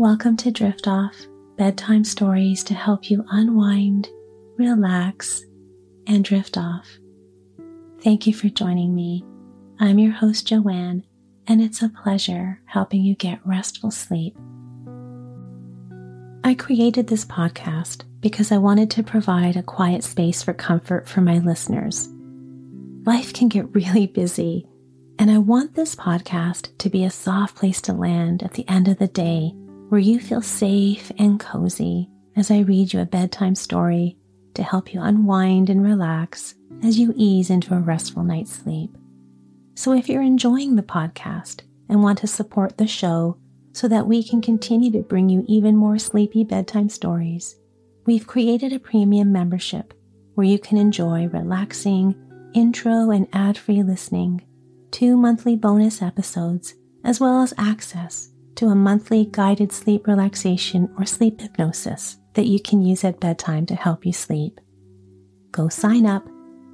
Welcome to Drift Off Bedtime Stories to help you unwind, relax, and drift off. Thank you for joining me. I'm your host, Joanne, and it's a pleasure helping you get restful sleep. I created this podcast because I wanted to provide a quiet space for comfort for my listeners. Life can get really busy, and I want this podcast to be a soft place to land at the end of the day where you feel safe and cozy as I read you a bedtime story to help you unwind and relax as you ease into a restful night's sleep. So if you're enjoying the podcast and want to support the show so that we can continue to bring you even more sleepy bedtime stories, we've created a premium membership where you can enjoy relaxing, intro, and ad free listening, two monthly bonus episodes, as well as access to a monthly guided sleep relaxation or sleep hypnosis that you can use at bedtime to help you sleep. Go sign up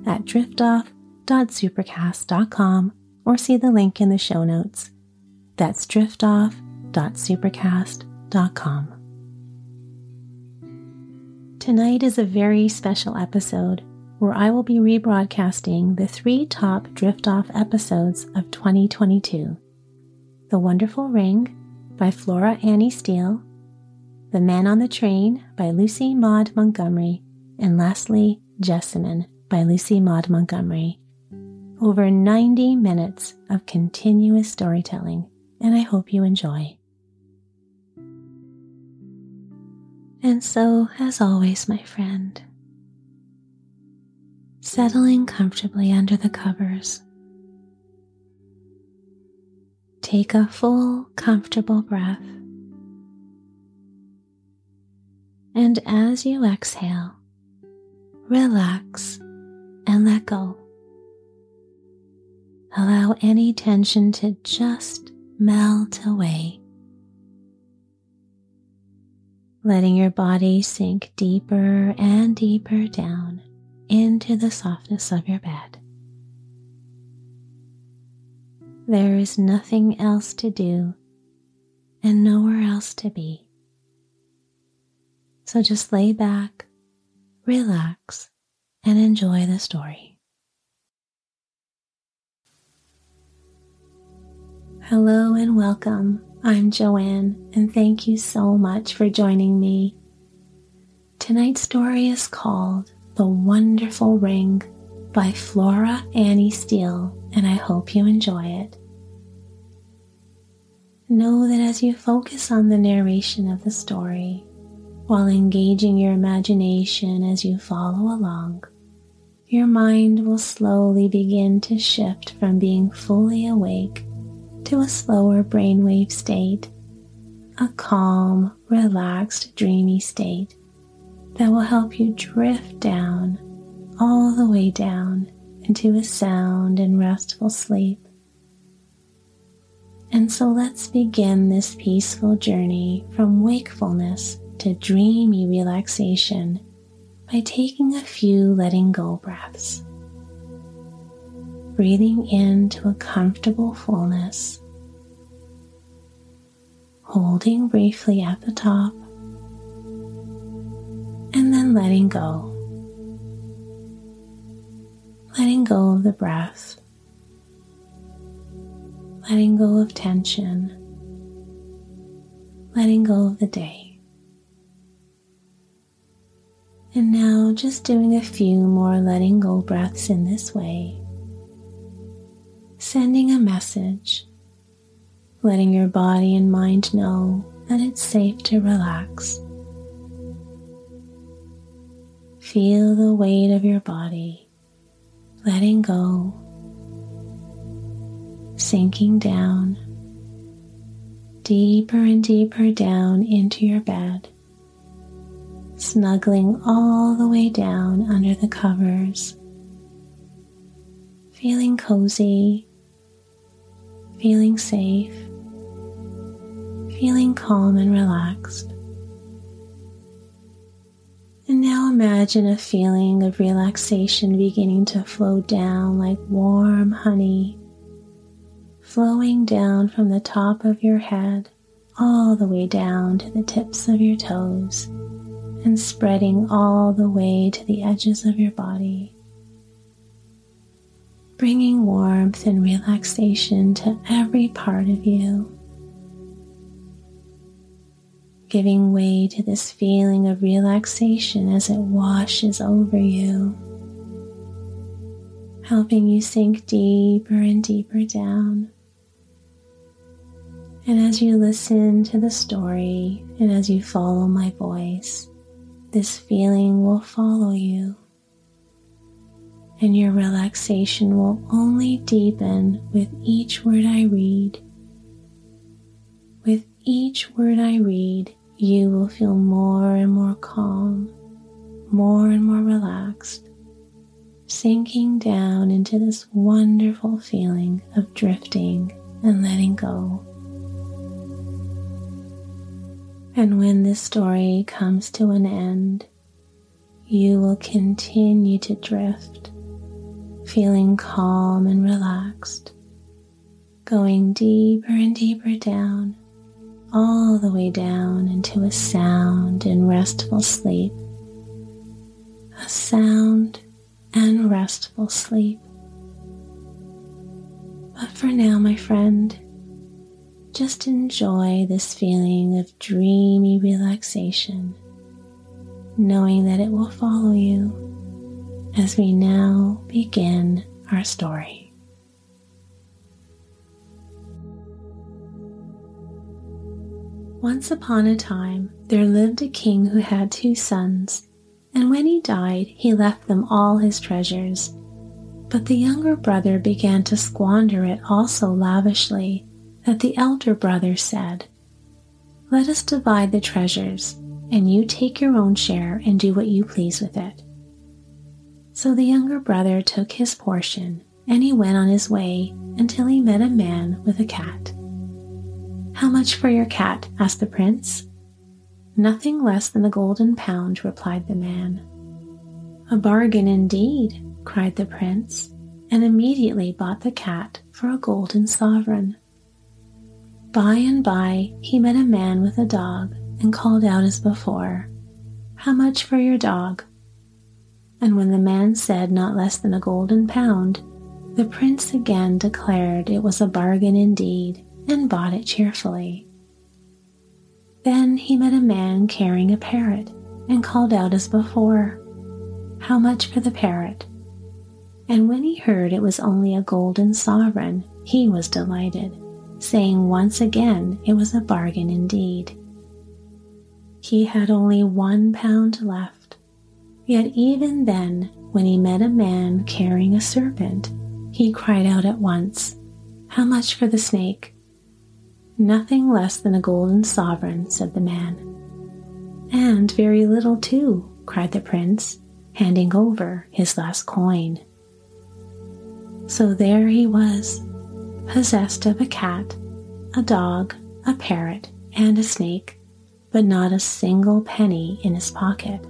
at driftoff.supercast.com or see the link in the show notes. That's driftoff.supercast.com. Tonight is a very special episode where I will be rebroadcasting the three top Drift Off episodes of 2022 The Wonderful Ring, by Flora Annie Steel, The Man on the Train by Lucy Maud Montgomery, and lastly, Jessamine by Lucy Maud Montgomery. Over 90 minutes of continuous storytelling, and I hope you enjoy. And so, as always, my friend, settling comfortably under the covers Take a full, comfortable breath. And as you exhale, relax and let go. Allow any tension to just melt away. Letting your body sink deeper and deeper down into the softness of your bed. There is nothing else to do and nowhere else to be. So just lay back, relax, and enjoy the story. Hello and welcome. I'm Joanne, and thank you so much for joining me. Tonight's story is called The Wonderful Ring by Flora Annie Steel, and I hope you enjoy it. Know that as you focus on the narration of the story, while engaging your imagination as you follow along, your mind will slowly begin to shift from being fully awake to a slower brainwave state, a calm, relaxed, dreamy state that will help you drift down all the way down into a sound and restful sleep. And so let's begin this peaceful journey from wakefulness to dreamy relaxation by taking a few letting go breaths. Breathing into a comfortable fullness, holding briefly at the top, and then letting go letting go of the breath, letting go of tension, letting go of the day. And now just doing a few more letting go breaths in this way, sending a message, letting your body and mind know that it's safe to relax. Feel the weight of your body letting go, sinking down, deeper and deeper down into your bed, snuggling all the way down under the covers, feeling cozy, feeling safe, feeling calm and relaxed. And now imagine a feeling of relaxation beginning to flow down like warm honey, flowing down from the top of your head all the way down to the tips of your toes and spreading all the way to the edges of your body. Bringing warmth and relaxation to every part of you. Giving way to this feeling of relaxation as it washes over you helping you sink deeper and deeper down. And as you listen to the story and as you follow my voice, this feeling will follow you. And your relaxation will only deepen with each word I read. Each word I read, you will feel more and more calm, more and more relaxed sinking down into this wonderful feeling of drifting and letting go. And when this story comes to an end, you will continue to drift, feeling calm and relaxed, going deeper and deeper down, all the way down into a sound and restful sleep. A sound and restful sleep. But for now, my friend, just enjoy this feeling of dreamy relaxation, knowing that it will follow you as we now begin our story. Once upon a time, there lived a king who had two sons and when he died, he left them all his treasures. But the younger brother began to squander it all so lavishly that the elder brother said, Let us divide the treasures, and you take your own share and do what you please with it. So the younger brother took his portion, and he went on his way until he met a man with a cat. How much for your cat? asked the prince. Nothing less than a golden pound, replied the man. A bargain indeed, cried the prince, and immediately bought the cat for a golden sovereign. By and by he met a man with a dog and called out as before, How much for your dog? And when the man said not less than a golden pound, the prince again declared it was a bargain indeed and bought it cheerfully. Then he met a man carrying a parrot and called out as before, How much for the parrot? And when he heard it was only a golden sovereign, he was delighted, saying once again it was a bargain indeed. He had only one pound left, yet even then, when he met a man carrying a serpent, he cried out at once, How much for the snake? Nothing less than a golden sovereign, said the man. And very little, too, cried the prince, handing over his last coin. So there he was, possessed of a cat, a dog, a parrot, and a snake, but not a single penny in his pocket.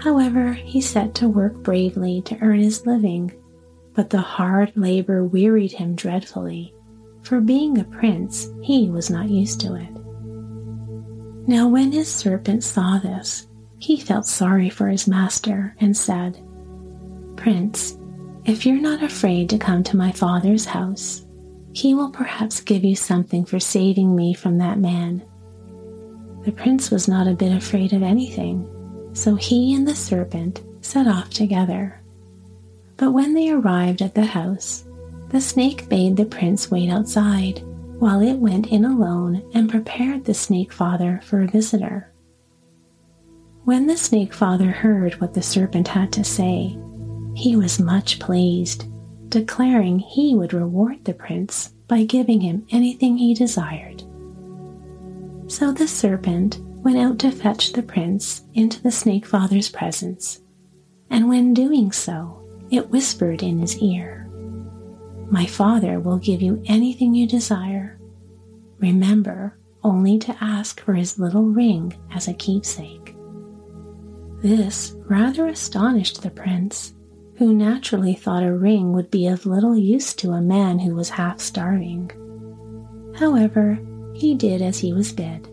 However, he set to work bravely to earn his living, but the hard labor wearied him dreadfully for being a prince, he was not used to it. Now, when his serpent saw this, he felt sorry for his master and said, Prince, if you're not afraid to come to my father's house, he will perhaps give you something for saving me from that man. The prince was not a bit afraid of anything, so he and the serpent set off together. But when they arrived at the house, the snake bade the prince wait outside, while it went in alone and prepared the snake father for a visitor. When the snake father heard what the serpent had to say, he was much pleased, declaring he would reward the prince by giving him anything he desired. So the serpent went out to fetch the prince into the snake father's presence, and when doing so, it whispered in his ear. My Father will give you anything you desire. Remember only to ask for his little ring as a keepsake. This rather astonished the prince, who naturally thought a ring would be of little use to a man who was half starving. However, he did as he was bid.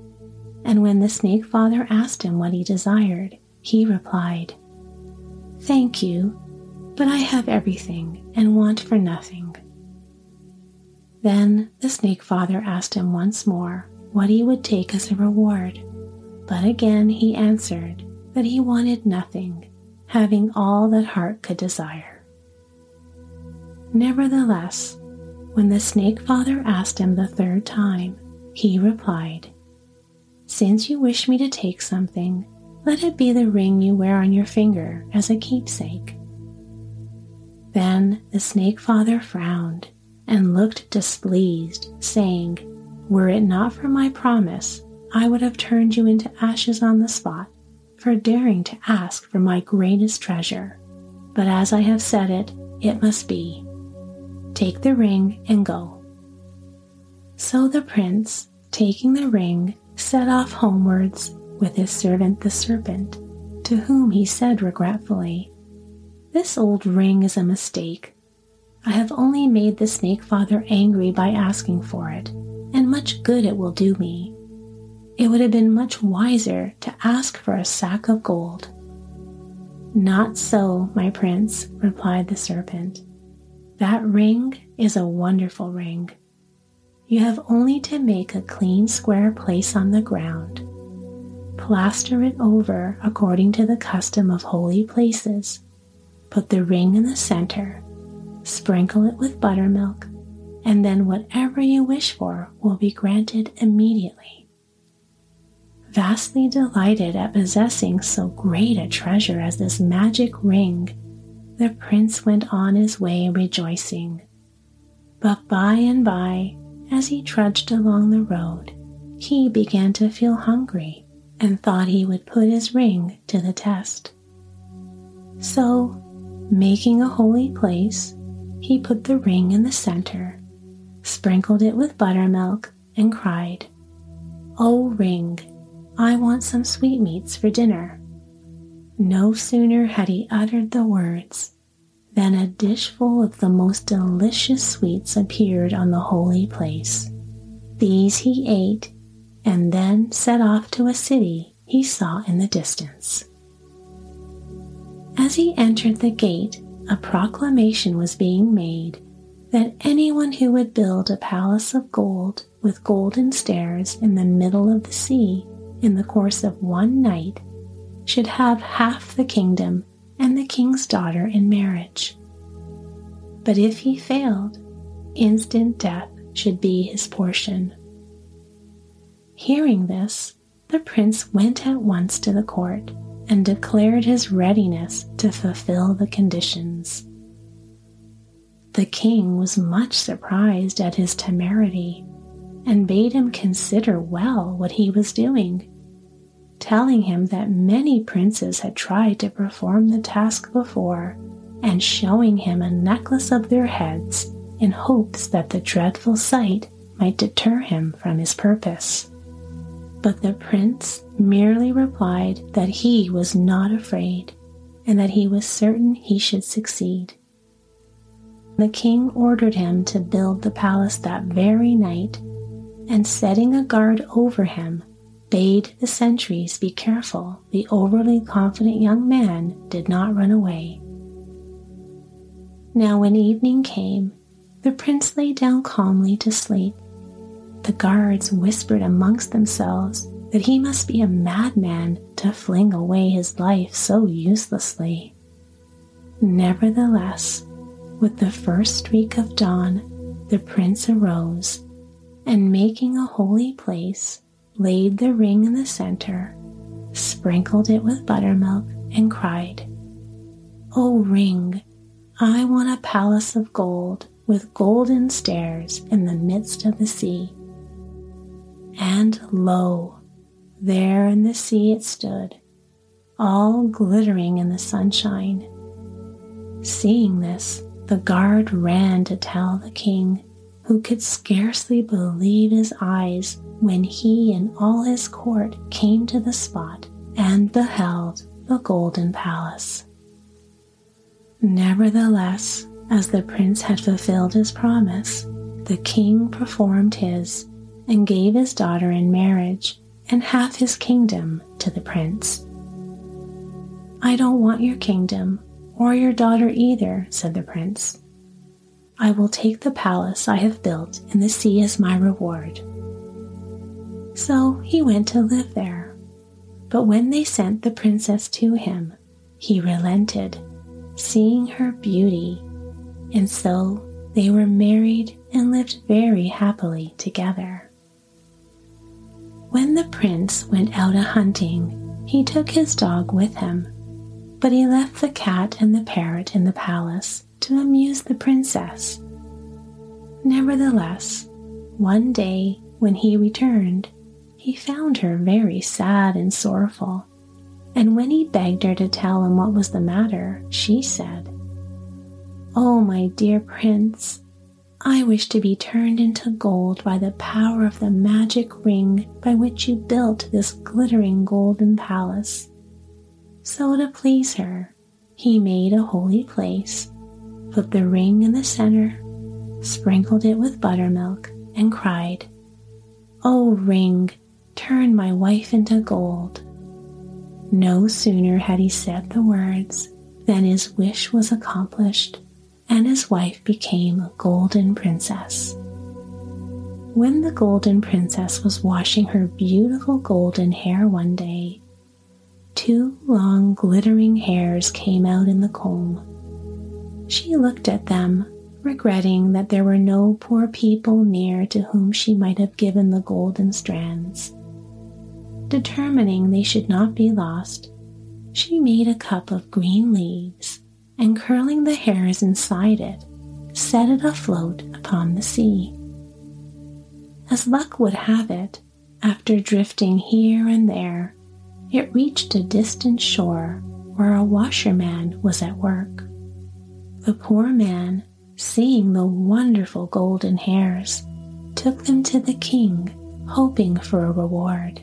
And when the snake father asked him what he desired, he replied, Thank you, but I have everything and want for nothing. Then the snake father asked him once more what he would take as a reward, but again he answered that he wanted nothing, having all that heart could desire. Nevertheless, when the snake father asked him the third time, he replied, Since you wish me to take something, let it be the ring you wear on your finger as a keepsake. Then the snake father frowned and looked displeased, saying, Were it not for my promise, I would have turned you into ashes on the spot for daring to ask for my greatest treasure. But as I have said it, it must be. Take the ring and go. So the prince, taking the ring, set off homewards with his servant the serpent, to whom he said regretfully, This old ring is a mistake. I have only made the snake father angry by asking for it, and much good it will do me. It would have been much wiser to ask for a sack of gold. Not so, my prince, replied the serpent. That ring is a wonderful ring. You have only to make a clean square place on the ground, plaster it over according to the custom of holy places, put the ring in the center, sprinkle it with buttermilk, and then whatever you wish for will be granted immediately. Vastly delighted at possessing so great a treasure as this magic ring, the prince went on his way rejoicing. But by and by, as he trudged along the road, he began to feel hungry and thought he would put his ring to the test. So, making a holy place, he put the ring in the center, sprinkled it with buttermilk, and cried, O ring, I want some sweetmeats for dinner. No sooner had he uttered the words than a dish full of the most delicious sweets appeared on the holy place. These he ate and then set off to a city he saw in the distance. As he entered the gate, a proclamation was being made that anyone who would build a palace of gold with golden stairs in the middle of the sea in the course of one night should have half the kingdom and the king's daughter in marriage. But if he failed, instant death should be his portion. Hearing this, the prince went at once to the court and declared his readiness to fulfill the conditions. The king was much surprised at his temerity and bade him consider well what he was doing, telling him that many princes had tried to perform the task before and showing him a necklace of their heads in hopes that the dreadful sight might deter him from his purpose. But the prince merely replied that he was not afraid and that he was certain he should succeed. The king ordered him to build the palace that very night, and setting a guard over him, bade the sentries be careful the overly confident young man did not run away. Now, when evening came, the prince lay down calmly to sleep the guards whispered amongst themselves that he must be a madman to fling away his life so uselessly. Nevertheless, with the first streak of dawn, the prince arose and, making a holy place, laid the ring in the center, sprinkled it with buttermilk, and cried, O ring, I want a palace of gold with golden stairs in the midst of the sea and lo, there in the sea it stood, all glittering in the sunshine. Seeing this, the guard ran to tell the king, who could scarcely believe his eyes when he and all his court came to the spot and beheld the golden palace. Nevertheless, as the prince had fulfilled his promise, the king performed his and gave his daughter in marriage and half his kingdom to the prince. I don't want your kingdom or your daughter either, said the prince. I will take the palace I have built in the sea as my reward. So he went to live there. But when they sent the princess to him, he relented, seeing her beauty, and so they were married and lived very happily together. When the prince went out a hunting, he took his dog with him, but he left the cat and the parrot in the palace to amuse the princess. Nevertheless, one day when he returned, he found her very sad and sorrowful, and when he begged her to tell him what was the matter, she said, Oh, my dear prince, I wish to be turned into gold by the power of the magic ring by which you built this glittering golden palace. So, to please her, he made a holy place, put the ring in the center, sprinkled it with buttermilk, and cried, O ring, turn my wife into gold. No sooner had he said the words than his wish was accomplished and his wife became a golden princess. When the golden princess was washing her beautiful golden hair one day, two long glittering hairs came out in the comb. She looked at them, regretting that there were no poor people near to whom she might have given the golden strands. Determining they should not be lost, she made a cup of green leaves and curling the hairs inside it, set it afloat upon the sea. As luck would have it, after drifting here and there, it reached a distant shore where a washerman was at work. The poor man, seeing the wonderful golden hairs, took them to the king, hoping for a reward,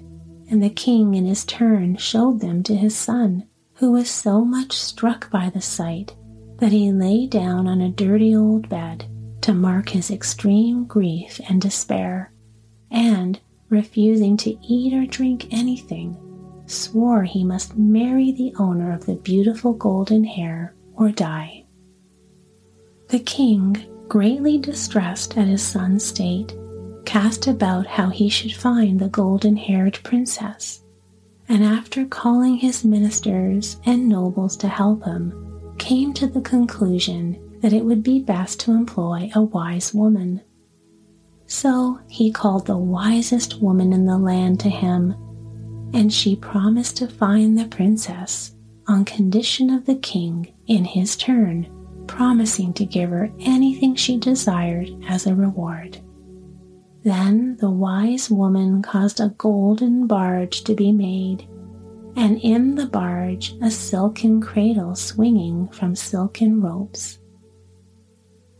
and the king in his turn showed them to his son, who was so much struck by the sight that he lay down on a dirty old bed to mark his extreme grief and despair, and, refusing to eat or drink anything, swore he must marry the owner of the beautiful golden hair or die. The king, greatly distressed at his son's state, cast about how he should find the golden haired princess and after calling his ministers and nobles to help him, came to the conclusion that it would be best to employ a wise woman. So he called the wisest woman in the land to him, and she promised to find the princess on condition of the king, in his turn, promising to give her anything she desired as a reward. Then the wise woman caused a golden barge to be made, and in the barge a silken cradle swinging from silken ropes.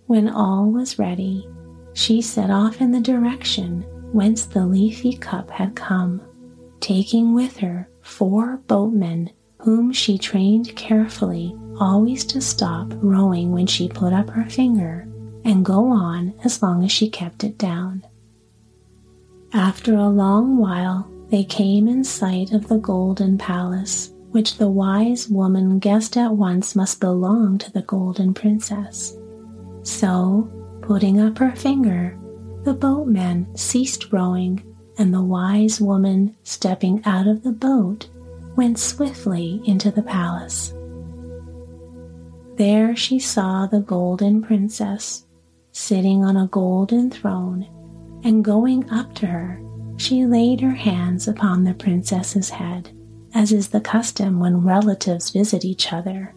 When all was ready, she set off in the direction whence the leafy cup had come, taking with her four boatmen whom she trained carefully always to stop rowing when she put up her finger and go on as long as she kept it down. After a long while, they came in sight of the golden palace, which the wise woman guessed at once must belong to the golden princess. So, putting up her finger, the boatman ceased rowing, and the wise woman, stepping out of the boat, went swiftly into the palace. There she saw the golden princess, sitting on a golden throne and going up to her, she laid her hands upon the princess's head, as is the custom when relatives visit each other.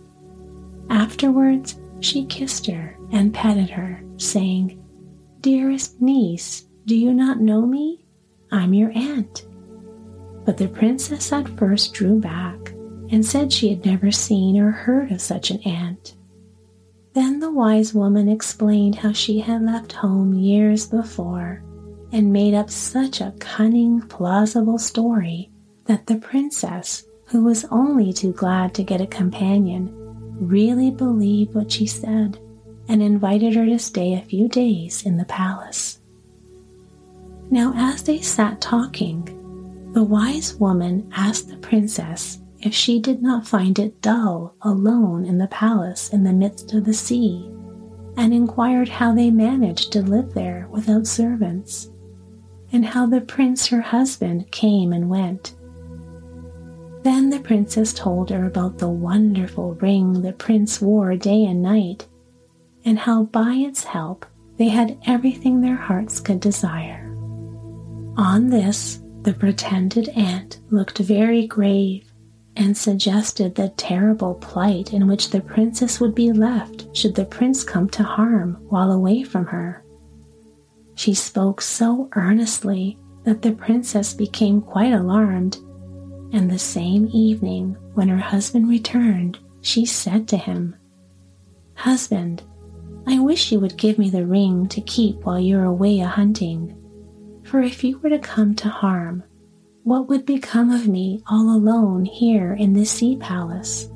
Afterwards, she kissed her and petted her, saying, Dearest niece, do you not know me? I'm your aunt. But the princess at first drew back and said she had never seen or heard of such an aunt. Then the wise woman explained how she had left home years before and made up such a cunning, plausible story that the princess, who was only too glad to get a companion, really believed what she said and invited her to stay a few days in the palace. Now, as they sat talking, the wise woman asked the princess if she did not find it dull alone in the palace in the midst of the sea, and inquired how they managed to live there without servants, and how the prince her husband came and went. Then the princess told her about the wonderful ring the prince wore day and night, and how by its help they had everything their hearts could desire. On this, the pretended aunt looked very grave and suggested the terrible plight in which the princess would be left should the prince come to harm while away from her. She spoke so earnestly that the princess became quite alarmed, and the same evening, when her husband returned, she said to him, Husband, I wish you would give me the ring to keep while you're away a hunting. For if you were to come to harm, what would become of me all alone here in this sea palace?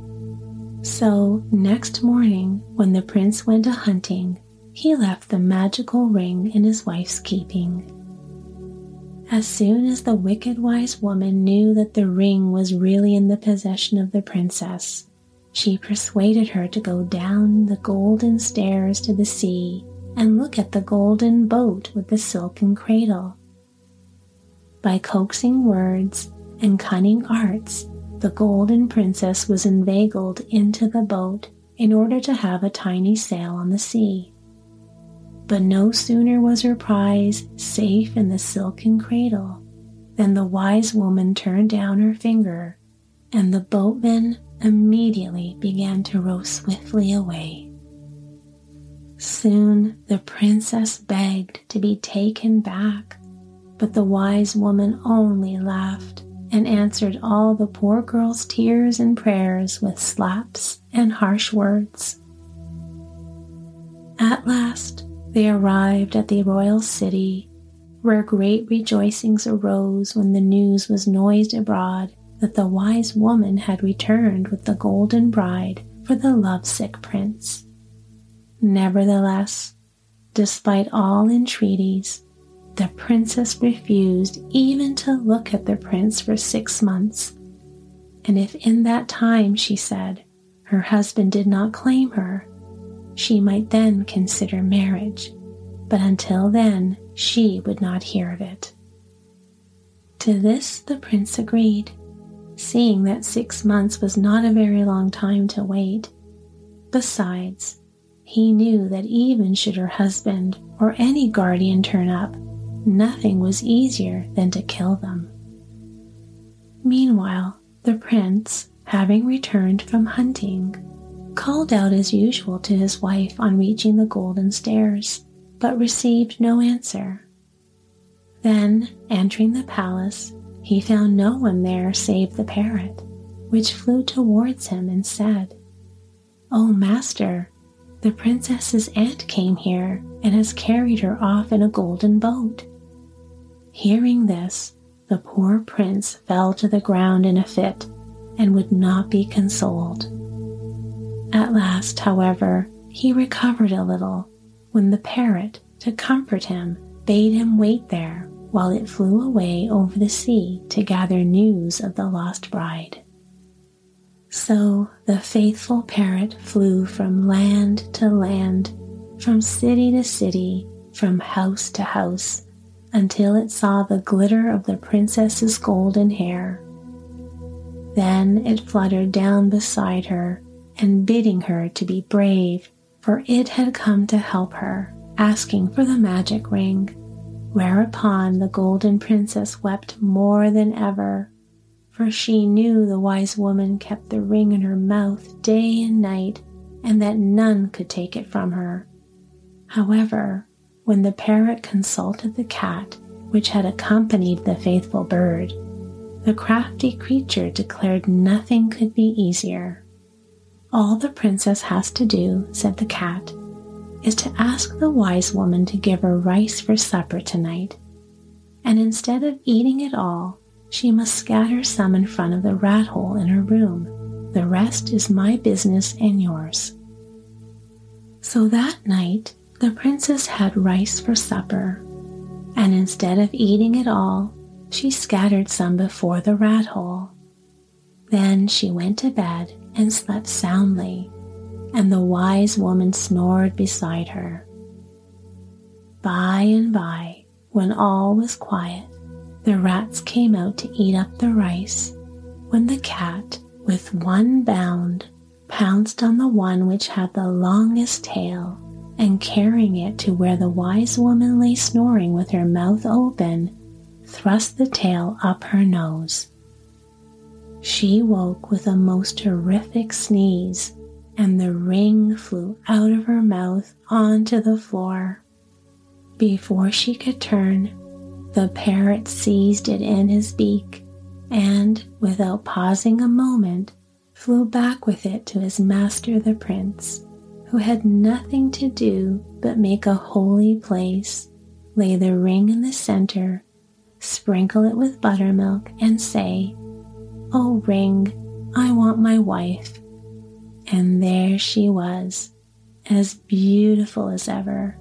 So, next morning, when the prince went a hunting, he left the magical ring in his wife's keeping. As soon as the wicked wise woman knew that the ring was really in the possession of the princess, she persuaded her to go down the golden stairs to the sea and look at the golden boat with the silken cradle. By coaxing words and cunning arts, the golden princess was inveigled into the boat in order to have a tiny sail on the sea. But no sooner was her prize safe in the silken cradle than the wise woman turned down her finger, and the boatman immediately began to row swiftly away. Soon the princess begged to be taken back, but the wise woman only laughed and answered all the poor girl's tears and prayers with slaps and harsh words. At last, they arrived at the royal city, where great rejoicings arose when the news was noised abroad that the wise woman had returned with the golden bride for the lovesick prince. Nevertheless, despite all entreaties, the princess refused even to look at the prince for six months. And if in that time, she said, her husband did not claim her, she might then consider marriage. But until then, she would not hear of it. To this the prince agreed seeing that six months was not a very long time to wait. Besides, he knew that even should her husband or any guardian turn up, nothing was easier than to kill them. Meanwhile, the prince, having returned from hunting, called out as usual to his wife on reaching the golden stairs, but received no answer. Then, entering the palace, he found no one there save the parrot, which flew towards him and said, Oh, master, the princess's aunt came here and has carried her off in a golden boat. Hearing this, the poor prince fell to the ground in a fit and would not be consoled. At last, however, he recovered a little when the parrot, to comfort him, bade him wait there while it flew away over the sea to gather news of the lost bride. So the faithful parrot flew from land to land, from city to city, from house to house, until it saw the glitter of the princess's golden hair. Then it fluttered down beside her and bidding her to be brave, for it had come to help her, asking for the magic ring. Whereupon the golden princess wept more than ever, for she knew the wise woman kept the ring in her mouth day and night, and that none could take it from her. However, when the parrot consulted the cat, which had accompanied the faithful bird, the crafty creature declared nothing could be easier. All the princess has to do, said the cat, is to ask the wise woman to give her rice for supper tonight. And instead of eating it all, she must scatter some in front of the rat hole in her room. The rest is my business and yours. So that night, the princess had rice for supper. and instead of eating it all, she scattered some before the rat hole. Then she went to bed and slept soundly, and the wise woman snored beside her. By and by, when all was quiet, the rats came out to eat up the rice, when the cat, with one bound, pounced on the one which had the longest tail, and carrying it to where the wise woman lay snoring with her mouth open, thrust the tail up her nose. She woke with a most terrific sneeze, and the ring flew out of her mouth onto the floor. Before she could turn, the parrot seized it in his beak and, without pausing a moment, flew back with it to his master the prince, who had nothing to do but make a holy place, lay the ring in the center, sprinkle it with buttermilk, and say, Oh, ring, I want my wife. And there she was, as beautiful as ever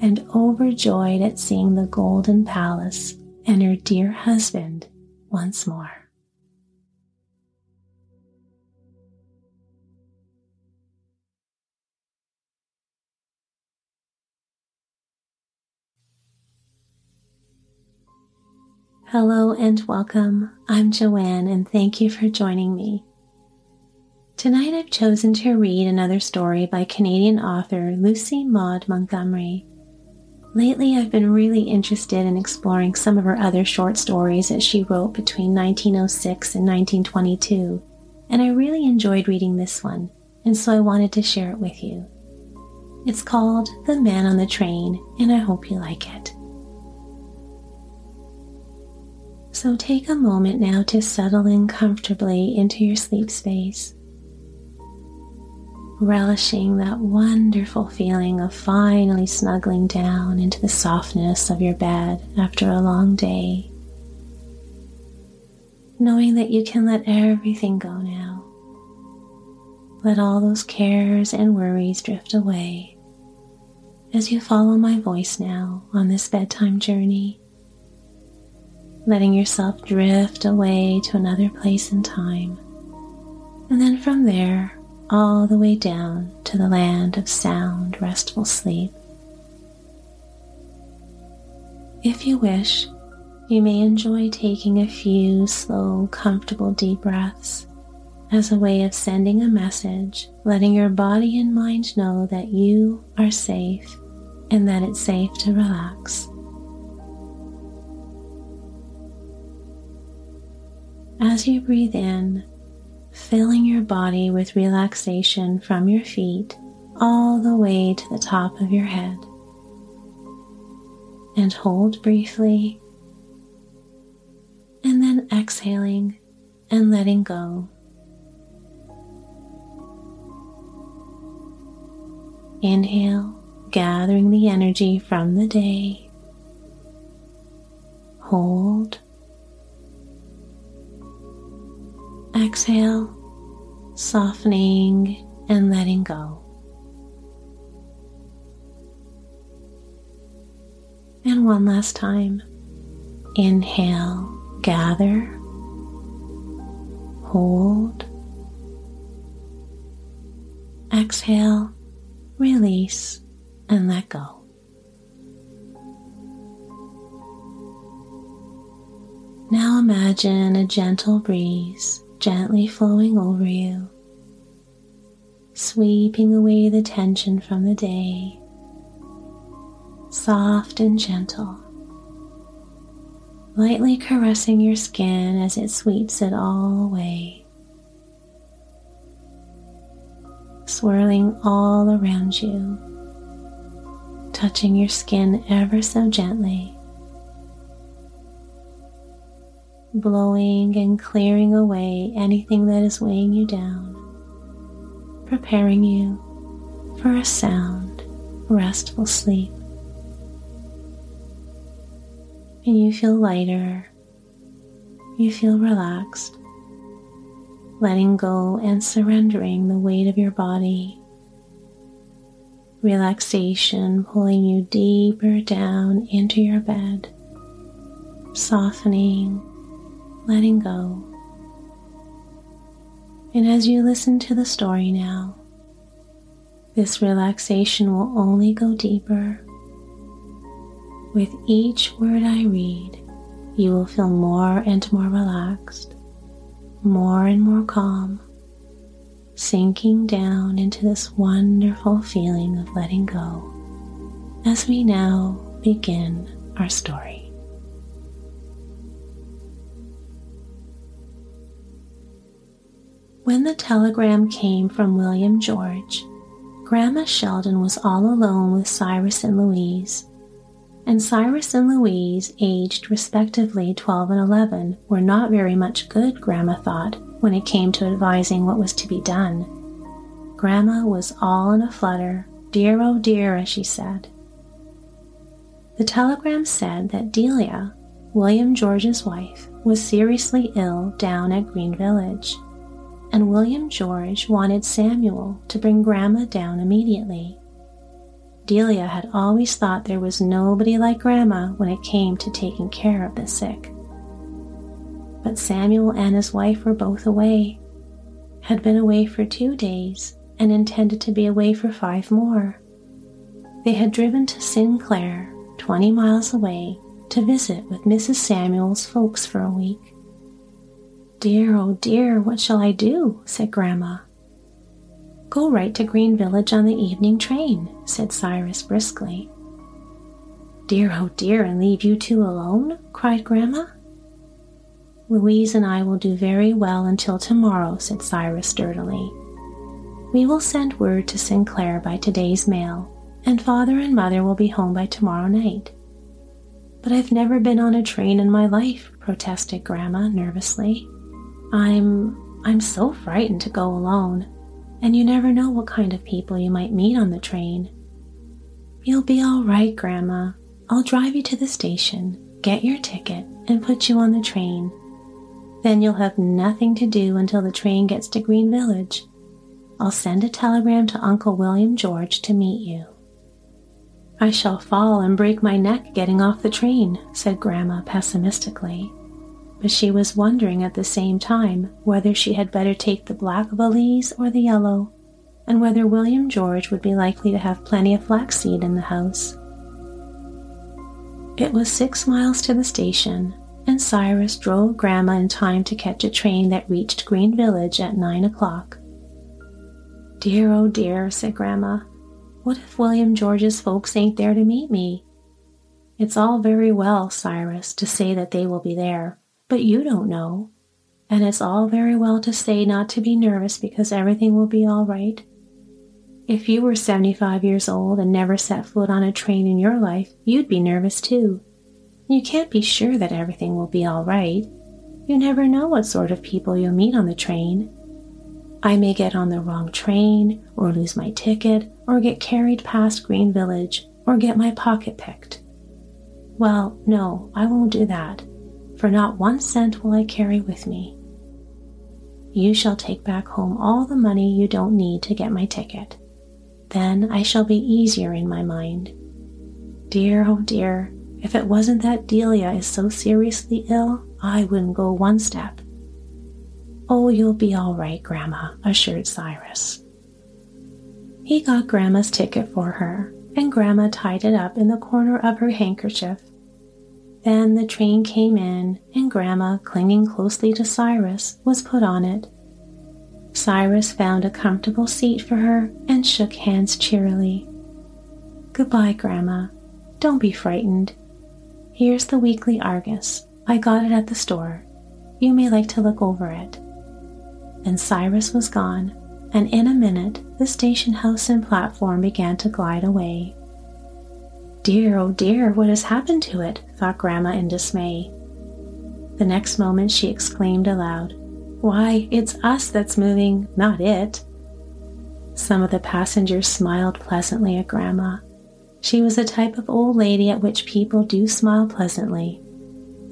and overjoyed at seeing the golden palace and her dear husband once more. Hello and welcome. I'm Joanne and thank you for joining me. Tonight I've chosen to read another story by Canadian author Lucy Maud Montgomery Lately, I've been really interested in exploring some of her other short stories that she wrote between 1906 and 1922, and I really enjoyed reading this one, and so I wanted to share it with you. It's called The Man on the Train, and I hope you like it. So take a moment now to settle in comfortably into your sleep space relishing that wonderful feeling of finally snuggling down into the softness of your bed after a long day. Knowing that you can let everything go now. Let all those cares and worries drift away as you follow my voice now on this bedtime journey. Letting yourself drift away to another place and time. And then from there, all the way down to the land of sound, restful sleep. If you wish, you may enjoy taking a few slow, comfortable deep breaths as a way of sending a message, letting your body and mind know that you are safe and that it's safe to relax. As you breathe in, filling your body with relaxation from your feet all the way to the top of your head. And hold briefly, and then exhaling and letting go. Inhale, gathering the energy from the day. Hold Exhale, softening and letting go. And one last time. Inhale, gather, hold. Exhale, release, and let go. Now imagine a gentle breeze gently flowing over you, sweeping away the tension from the day, soft and gentle, lightly caressing your skin as it sweeps it all away. Swirling all around you, touching your skin ever so gently blowing and clearing away anything that is weighing you down, preparing you for a sound, restful sleep. And you feel lighter, you feel relaxed, letting go and surrendering the weight of your body. Relaxation pulling you deeper down into your bed softening, letting go. And as you listen to the story now, this relaxation will only go deeper. With each word I read, you will feel more and more relaxed, more and more calm, sinking down into this wonderful feeling of letting go as we now begin our story. When the telegram came from William George, Grandma Sheldon was all alone with Cyrus and Louise and Cyrus and Louise, aged respectively 12 and 11, were not very much good, Grandma thought, when it came to advising what was to be done. Grandma was all in a flutter, dear oh dear, as she said. The telegram said that Delia, William George's wife, was seriously ill down at Green Village, and William George wanted Samuel to bring Grandma down immediately. Delia had always thought there was nobody like Grandma when it came to taking care of the sick. But Samuel and his wife were both away, had been away for two days, and intended to be away for five more. They had driven to Sinclair, 20 miles away, to visit with Mrs. Samuel's folks for a week. Dear, oh dear, what shall I do? said Grandma. Go right to Green Village on the evening train, said Cyrus briskly. Dear, oh dear, and leave you two alone? cried Grandma. Louise and I will do very well until tomorrow, said Cyrus sturdily. We will send word to Sinclair by today's mail, and Father and Mother will be home by tomorrow night. But I've never been on a train in my life, protested Grandma nervously. I'm I'm so frightened to go alone and you never know what kind of people you might meet on the train. You'll be all right, Grandma. I'll drive you to the station, get your ticket, and put you on the train. Then you'll have nothing to do until the train gets to Green Village. I'll send a telegram to Uncle William George to meet you. I shall fall and break my neck getting off the train, said Grandma pessimistically but she was wondering at the same time whether she had better take the black valise or the yellow, and whether William George would be likely to have plenty of flaxseed in the house. It was six miles to the station, and Cyrus drove Grandma in time to catch a train that reached Green Village at nine o'clock. Dear, oh dear, said Grandma. What if William George's folks ain't there to meet me? It's all very well, Cyrus, to say that they will be there, but you don't know. And it's all very well to say not to be nervous because everything will be all right. If you were 75 years old and never set foot on a train in your life, you'd be nervous too. You can't be sure that everything will be all right. You never know what sort of people you'll meet on the train. I may get on the wrong train, or lose my ticket, or get carried past Green Village, or get my pocket picked. Well, no, I won't do that for not one cent will I carry with me. You shall take back home all the money you don't need to get my ticket. Then I shall be easier in my mind. Dear, oh dear, if it wasn't that Delia is so seriously ill, I wouldn't go one step. Oh, you'll be all right, Grandma, assured Cyrus. He got Grandma's ticket for her, and Grandma tied it up in the corner of her handkerchief then the train came in, and Grandma, clinging closely to Cyrus, was put on it. Cyrus found a comfortable seat for her and shook hands cheerily. Goodbye, Grandma. Don't be frightened. Here's the weekly Argus. I got it at the store. You may like to look over it. And Cyrus was gone, and in a minute the station house and platform began to glide away. Dear, oh dear, what has happened to it? thought Grandma in dismay. The next moment she exclaimed aloud, Why, it's us that's moving, not it. Some of the passengers smiled pleasantly at Grandma. She was a type of old lady at which people do smile pleasantly.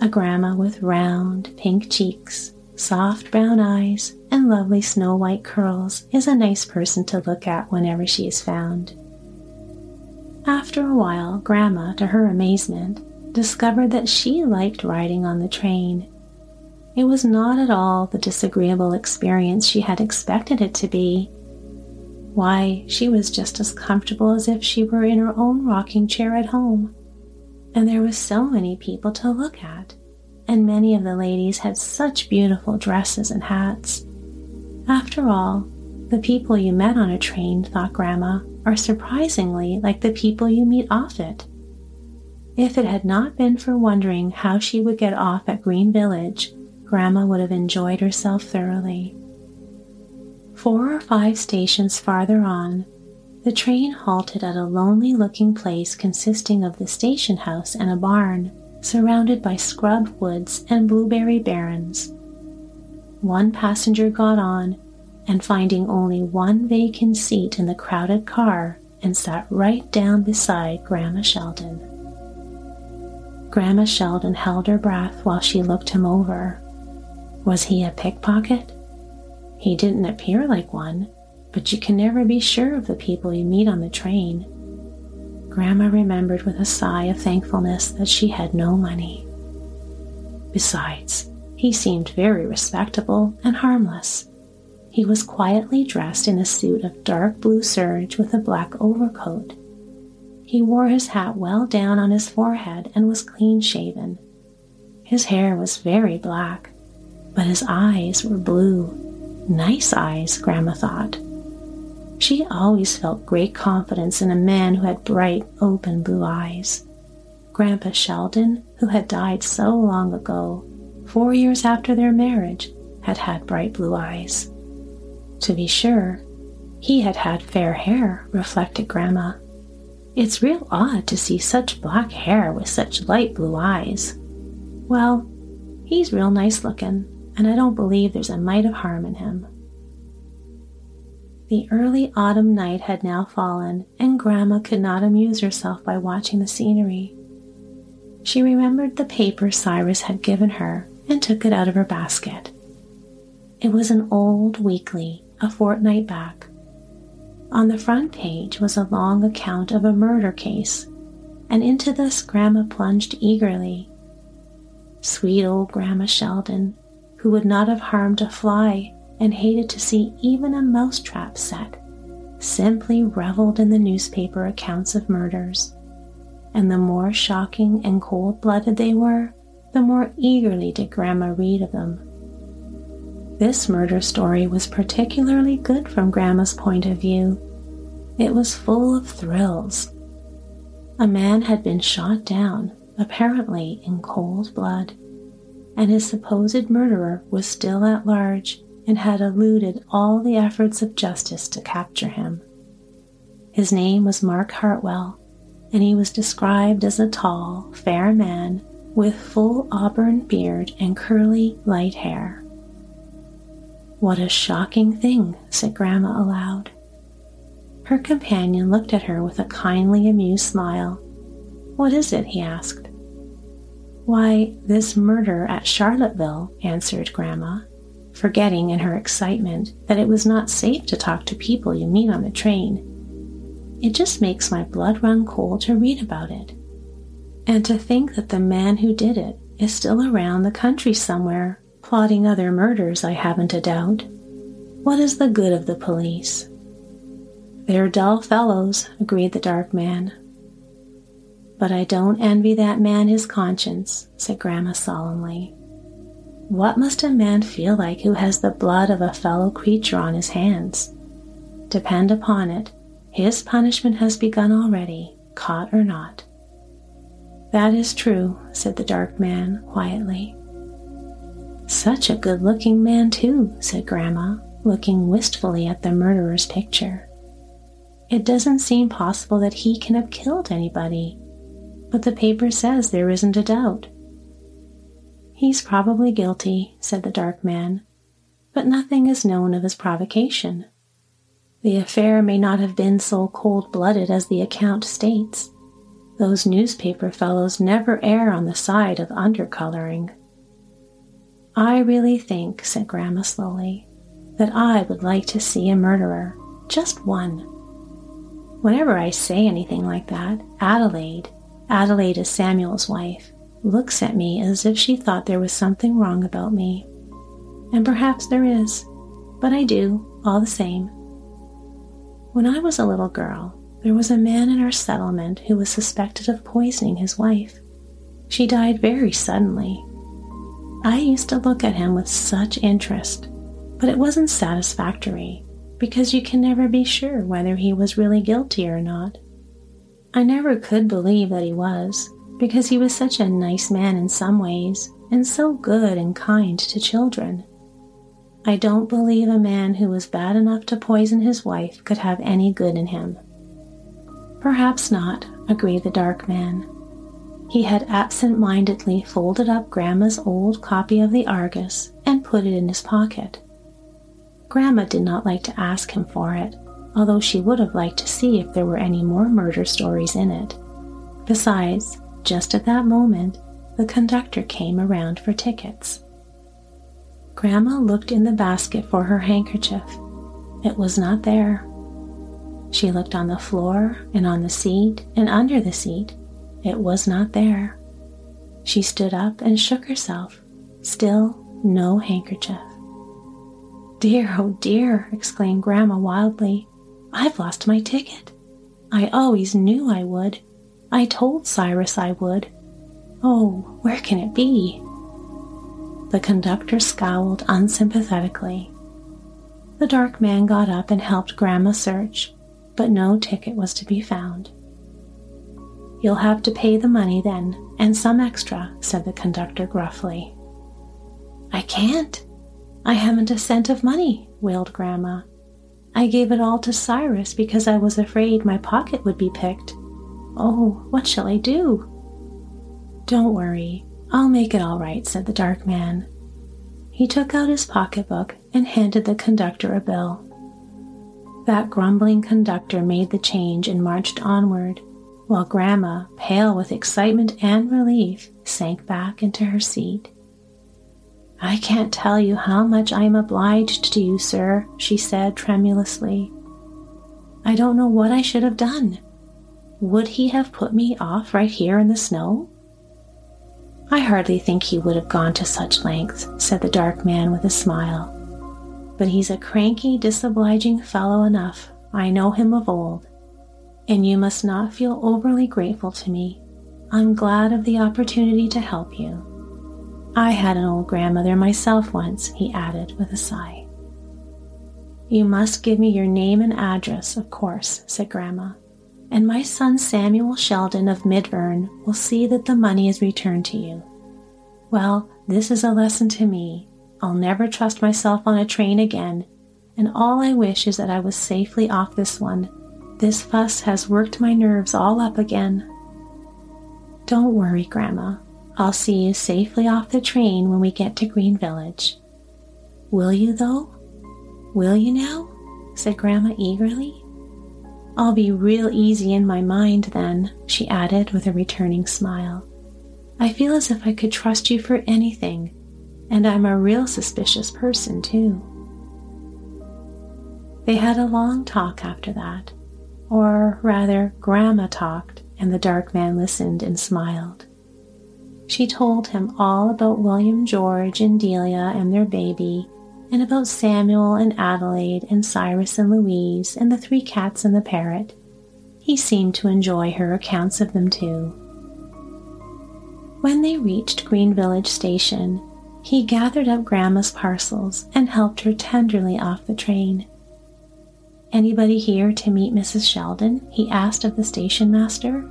A grandma with round, pink cheeks, soft brown eyes, and lovely snow white curls is a nice person to look at whenever she is found. After a while, Grandma, to her amazement, discovered that she liked riding on the train. It was not at all the disagreeable experience she had expected it to be. Why, she was just as comfortable as if she were in her own rocking chair at home. And there were so many people to look at, and many of the ladies had such beautiful dresses and hats. After all, the people you met on a train, thought Grandma, are surprisingly like the people you meet off it. If it had not been for wondering how she would get off at Green Village, Grandma would have enjoyed herself thoroughly. Four or five stations farther on, the train halted at a lonely looking place consisting of the station house and a barn, surrounded by scrub woods and blueberry barrens. One passenger got on and finding only one vacant seat in the crowded car and sat right down beside Grandma Sheldon. Grandma Sheldon held her breath while she looked him over. Was he a pickpocket? He didn't appear like one, but you can never be sure of the people you meet on the train. Grandma remembered with a sigh of thankfulness that she had no money. Besides, he seemed very respectable and harmless. He was quietly dressed in a suit of dark blue serge with a black overcoat. He wore his hat well down on his forehead and was clean shaven. His hair was very black, but his eyes were blue. Nice eyes, Grandma thought. She always felt great confidence in a man who had bright, open blue eyes. Grandpa Sheldon, who had died so long ago, four years after their marriage, had had bright blue eyes. To be sure, he had had fair hair, reflected Grandma. It's real odd to see such black hair with such light blue eyes. Well, he's real nice looking, and I don't believe there's a mite of harm in him. The early autumn night had now fallen, and Grandma could not amuse herself by watching the scenery. She remembered the paper Cyrus had given her and took it out of her basket. It was an old weekly a fortnight back. On the front page was a long account of a murder case, and into this Grandma plunged eagerly. Sweet old Grandma Sheldon, who would not have harmed a fly and hated to see even a mousetrap set, simply reveled in the newspaper accounts of murders. And the more shocking and cold blooded they were, the more eagerly did Grandma read of them. This murder story was particularly good from Grandma's point of view. It was full of thrills. A man had been shot down, apparently in cold blood, and his supposed murderer was still at large and had eluded all the efforts of justice to capture him. His name was Mark Hartwell, and he was described as a tall, fair man with full auburn beard and curly, light hair. What a shocking thing, said Grandma aloud. Her companion looked at her with a kindly amused smile. What is it? he asked. Why, this murder at Charlotteville, answered Grandma, forgetting in her excitement that it was not safe to talk to people you meet on the train. It just makes my blood run cold to read about it. And to think that the man who did it is still around the country somewhere plotting other murders, I haven't a doubt. What is the good of the police? They're dull fellows, agreed the dark man. But I don't envy that man his conscience, said Grandma solemnly. What must a man feel like who has the blood of a fellow creature on his hands? Depend upon it, his punishment has begun already, caught or not. That is true, said the dark man quietly. Such a good looking man, too, said Grandma, looking wistfully at the murderer's picture. It doesn't seem possible that he can have killed anybody, but the paper says there isn't a doubt. He's probably guilty, said the dark man, but nothing is known of his provocation. The affair may not have been so cold blooded as the account states. Those newspaper fellows never err on the side of undercoloring. I really think, said Grandma slowly, that I would like to see a murderer, just one. Whenever I say anything like that, Adelaide, Adelaide is Samuel's wife, looks at me as if she thought there was something wrong about me. And perhaps there is, but I do, all the same. When I was a little girl, there was a man in our settlement who was suspected of poisoning his wife. She died very suddenly. I used to look at him with such interest, but it wasn't satisfactory because you can never be sure whether he was really guilty or not. I never could believe that he was, because he was such a nice man in some ways and so good and kind to children. I don't believe a man who was bad enough to poison his wife could have any good in him. Perhaps not, agreed the dark man. He had absent mindedly folded up Grandma's old copy of the Argus and put it in his pocket. Grandma did not like to ask him for it, although she would have liked to see if there were any more murder stories in it. Besides, just at that moment, the conductor came around for tickets. Grandma looked in the basket for her handkerchief. It was not there. She looked on the floor and on the seat and under the seat. It was not there. She stood up and shook herself. Still no handkerchief. Dear, oh dear, exclaimed Grandma wildly. I've lost my ticket. I always knew I would. I told Cyrus I would. Oh, where can it be? The conductor scowled unsympathetically. The dark man got up and helped Grandma search, but no ticket was to be found. You'll have to pay the money then, and some extra, said the conductor gruffly. I can't. I haven't a cent of money, wailed Grandma. I gave it all to Cyrus because I was afraid my pocket would be picked. Oh, what shall I do? Don't worry, I'll make it all right, said the dark man. He took out his pocketbook and handed the conductor a bill. That grumbling conductor made the change and marched onward, while Grandma, pale with excitement and relief, sank back into her seat. I can't tell you how much I am obliged to you, sir, she said tremulously. I don't know what I should have done. Would he have put me off right here in the snow? I hardly think he would have gone to such lengths, said the dark man with a smile. But he's a cranky, disobliging fellow enough. I know him of old. And you must not feel overly grateful to me. I'm glad of the opportunity to help you. I had an old grandmother myself once, he added with a sigh. You must give me your name and address, of course, said Grandma, and my son Samuel Sheldon of Midverne will see that the money is returned to you. Well, this is a lesson to me. I'll never trust myself on a train again, and all I wish is that I was safely off this one. This fuss has worked my nerves all up again. Don't worry, Grandma, I'll see you safely off the train when we get to Green Village. Will you, though? Will you now? said Grandma eagerly. I'll be real easy in my mind then, she added with a returning smile. I feel as if I could trust you for anything, and I'm a real suspicious person, too. They had a long talk after that, or rather, Grandma talked, and the dark man listened and smiled. She told him all about William George and Delia and their baby, and about Samuel and Adelaide and Cyrus and Louise and the three cats and the parrot. He seemed to enjoy her accounts of them too. When they reached Green Village Station, he gathered up Grandma's parcels and helped her tenderly off the train. Anybody here to meet Mrs. Sheldon? he asked of the station master.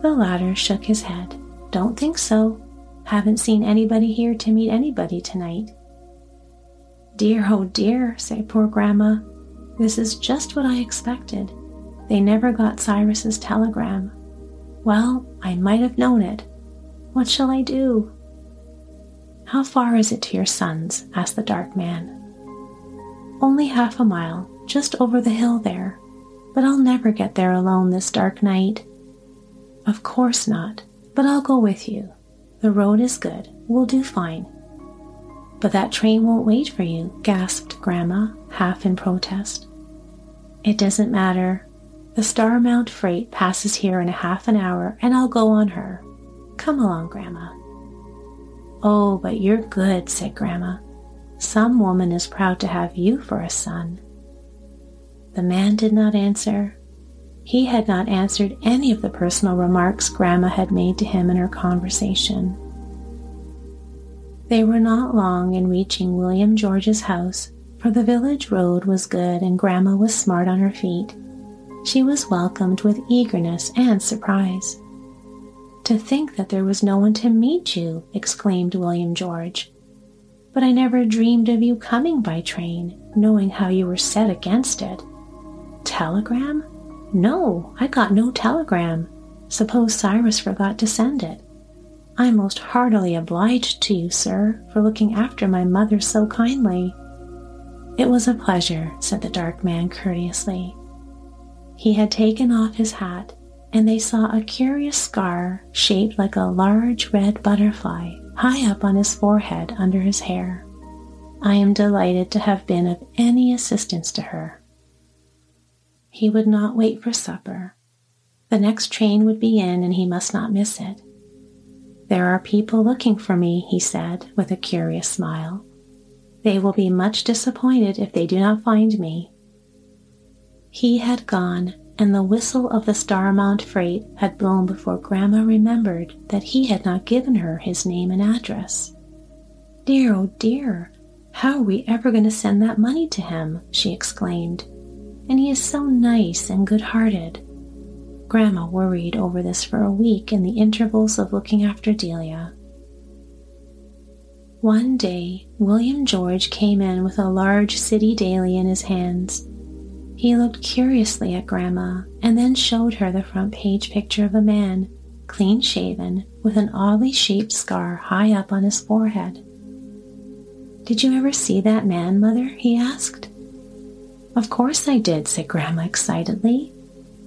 The latter shook his head. Don't think so. Haven't seen anybody here to meet anybody tonight. Dear, oh dear, said poor Grandma. This is just what I expected. They never got Cyrus's telegram. Well, I might have known it. What shall I do? How far is it to your son's? asked the dark man. Only half a mile, just over the hill there. But I'll never get there alone this dark night. Of course not but I'll go with you. The road is good. We'll do fine. But that train won't wait for you, gasped Grandma, half in protest. It doesn't matter. The Starmount freight passes here in a half an hour, and I'll go on her. Come along, Grandma. Oh, but you're good, said Grandma. Some woman is proud to have you for a son. The man did not answer. He had not answered any of the personal remarks Grandma had made to him in her conversation. They were not long in reaching William George's house, for the village road was good and Grandma was smart on her feet. She was welcomed with eagerness and surprise. To think that there was no one to meet you, exclaimed William George. But I never dreamed of you coming by train, knowing how you were set against it. Telegram? No, I got no telegram. Suppose Cyrus forgot to send it. I am most heartily obliged to you, sir, for looking after my mother so kindly. It was a pleasure, said the dark man courteously. He had taken off his hat, and they saw a curious scar shaped like a large red butterfly high up on his forehead under his hair. I am delighted to have been of any assistance to her. He would not wait for supper. The next train would be in and he must not miss it. There are people looking for me, he said with a curious smile. They will be much disappointed if they do not find me. He had gone, and the whistle of the Starmount freight had blown before Grandma remembered that he had not given her his name and address. Dear, oh dear, how are we ever going to send that money to him? she exclaimed and he is so nice and good hearted. Grandma worried over this for a week in the intervals of looking after Delia. One day, William George came in with a large city daily in his hands. He looked curiously at Grandma and then showed her the front page picture of a man, clean shaven, with an oddly shaped scar high up on his forehead. Did you ever see that man, Mother? he asked. Of course I did, said Grandma excitedly.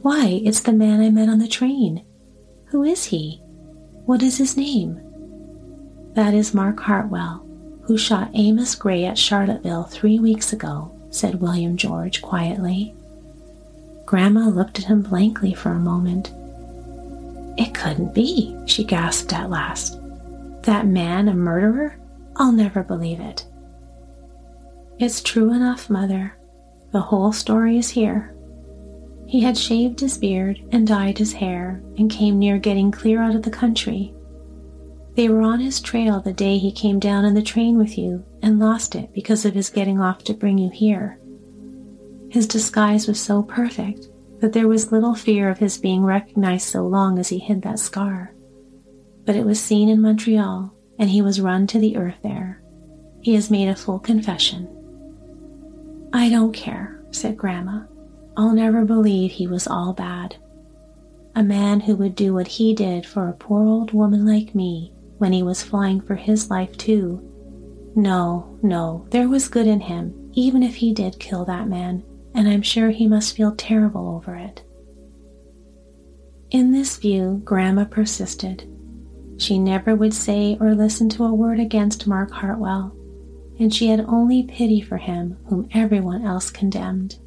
Why, it's the man I met on the train. Who is he? What is his name? That is Mark Hartwell, who shot Amos Gray at Charlottesville three weeks ago, said William George quietly. Grandma looked at him blankly for a moment. It couldn't be, she gasped at last. That man a murderer? I'll never believe it. It's true enough, Mother. The whole story is here. He had shaved his beard and dyed his hair and came near getting clear out of the country. They were on his trail the day he came down in the train with you and lost it because of his getting off to bring you here. His disguise was so perfect that there was little fear of his being recognized so long as he hid that scar. But it was seen in Montreal, and he was run to the earth there. He has made a full confession I don't care, said Grandma. I'll never believe he was all bad. A man who would do what he did for a poor old woman like me when he was flying for his life, too. No, no, there was good in him, even if he did kill that man, and I'm sure he must feel terrible over it. In this view, Grandma persisted. She never would say or listen to a word against Mark Hartwell and she had only pity for him whom everyone else condemned.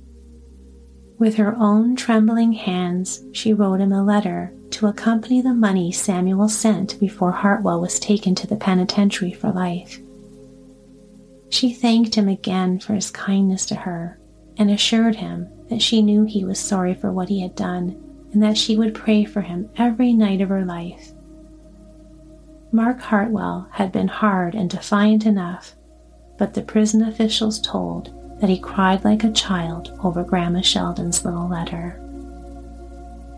With her own trembling hands, she wrote him a letter to accompany the money Samuel sent before Hartwell was taken to the penitentiary for life. She thanked him again for his kindness to her and assured him that she knew he was sorry for what he had done and that she would pray for him every night of her life. Mark Hartwell had been hard and defiant enough but the prison officials told that he cried like a child over Grandma Sheldon's little letter.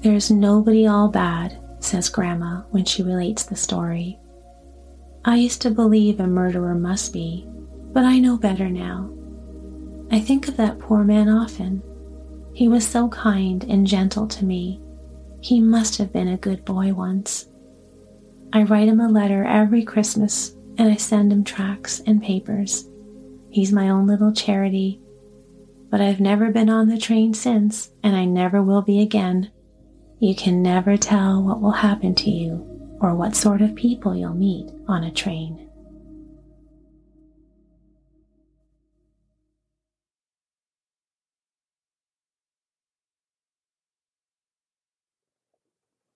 There's nobody all bad, says Grandma when she relates the story. I used to believe a murderer must be, but I know better now. I think of that poor man often. He was so kind and gentle to me. He must have been a good boy once. I write him a letter every Christmas and I send him tracts and papers. He's my own little charity. But I've never been on the train since, and I never will be again. You can never tell what will happen to you or what sort of people you'll meet on a train.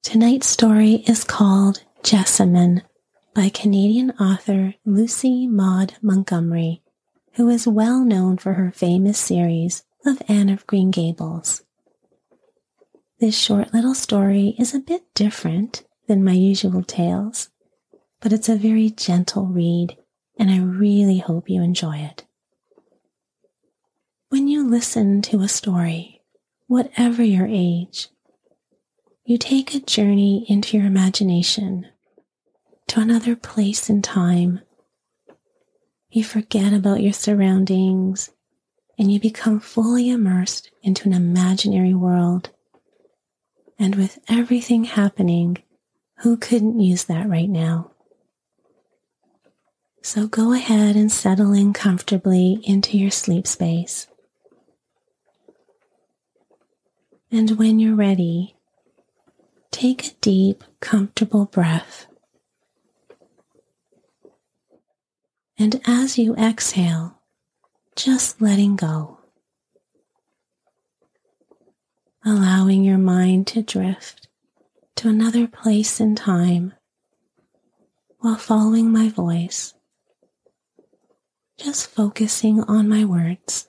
Tonight's story is called Jessamine by Canadian author Lucy Maud Montgomery, who is well known for her famous series of Anne of Green Gables. This short little story is a bit different than my usual tales, but it's a very gentle read, and I really hope you enjoy it. When you listen to a story, whatever your age, you take a journey into your imagination to another place in time. You forget about your surroundings and you become fully immersed into an imaginary world. And with everything happening, who couldn't use that right now? So go ahead and settle in comfortably into your sleep space. And when you're ready, take a deep, comfortable breath. And as you exhale, just letting go, allowing your mind to drift to another place in time while following my voice, just focusing on my words.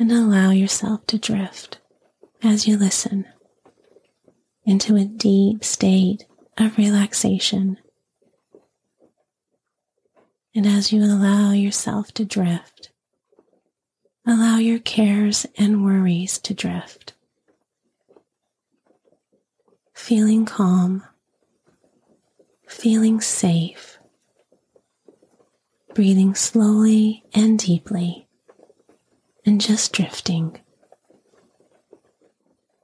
And allow yourself to drift as you listen into a deep state of relaxation. And as you allow yourself to drift, allow your cares and worries to drift. Feeling calm, feeling safe, breathing slowly and deeply and just drifting.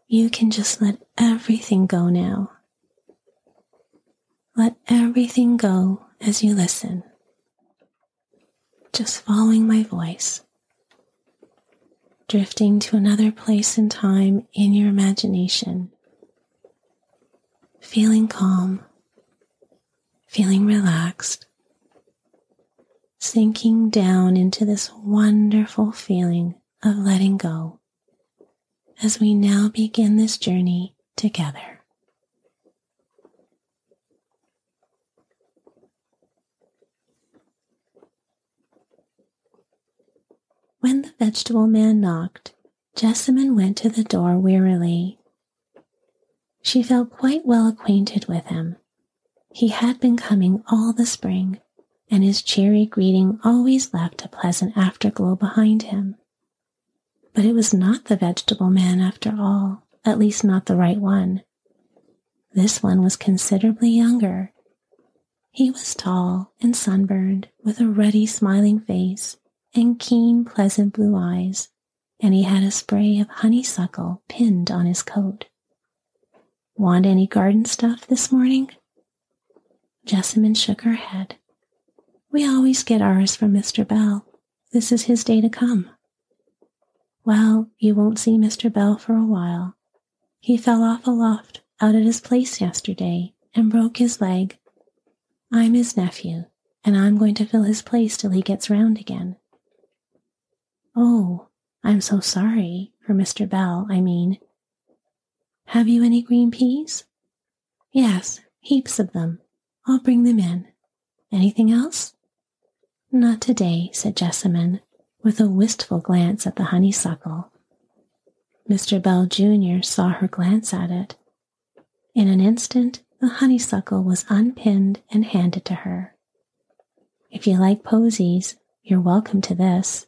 You can just let everything go now. Let everything go as you listen. Just following my voice. Drifting to another place and time in your imagination. Feeling calm. Feeling relaxed sinking down into this wonderful feeling of letting go as we now begin this journey together. When the vegetable man knocked, Jessamine went to the door wearily. She felt quite well acquainted with him. He had been coming all the spring and his cheery greeting always left a pleasant afterglow behind him. But it was not the vegetable man after all, at least not the right one. This one was considerably younger. He was tall and sunburned, with a ruddy, smiling face and keen, pleasant blue eyes, and he had a spray of honeysuckle pinned on his coat. Want any garden stuff this morning? Jessamine shook her head. We always get ours from Mr. Bell. This is his day to come. Well, you won't see Mr. Bell for a while. He fell off a loft out at his place yesterday and broke his leg. I'm his nephew, and I'm going to fill his place till he gets round again. Oh, I'm so sorry for Mr. Bell, I mean. Have you any green peas? Yes, heaps of them. I'll bring them in. Anything else? Not today, said Jessamine, with a wistful glance at the honeysuckle. Mr. Bell Jr. saw her glance at it. In an instant, the honeysuckle was unpinned and handed to her. If you like posies, you're welcome to this.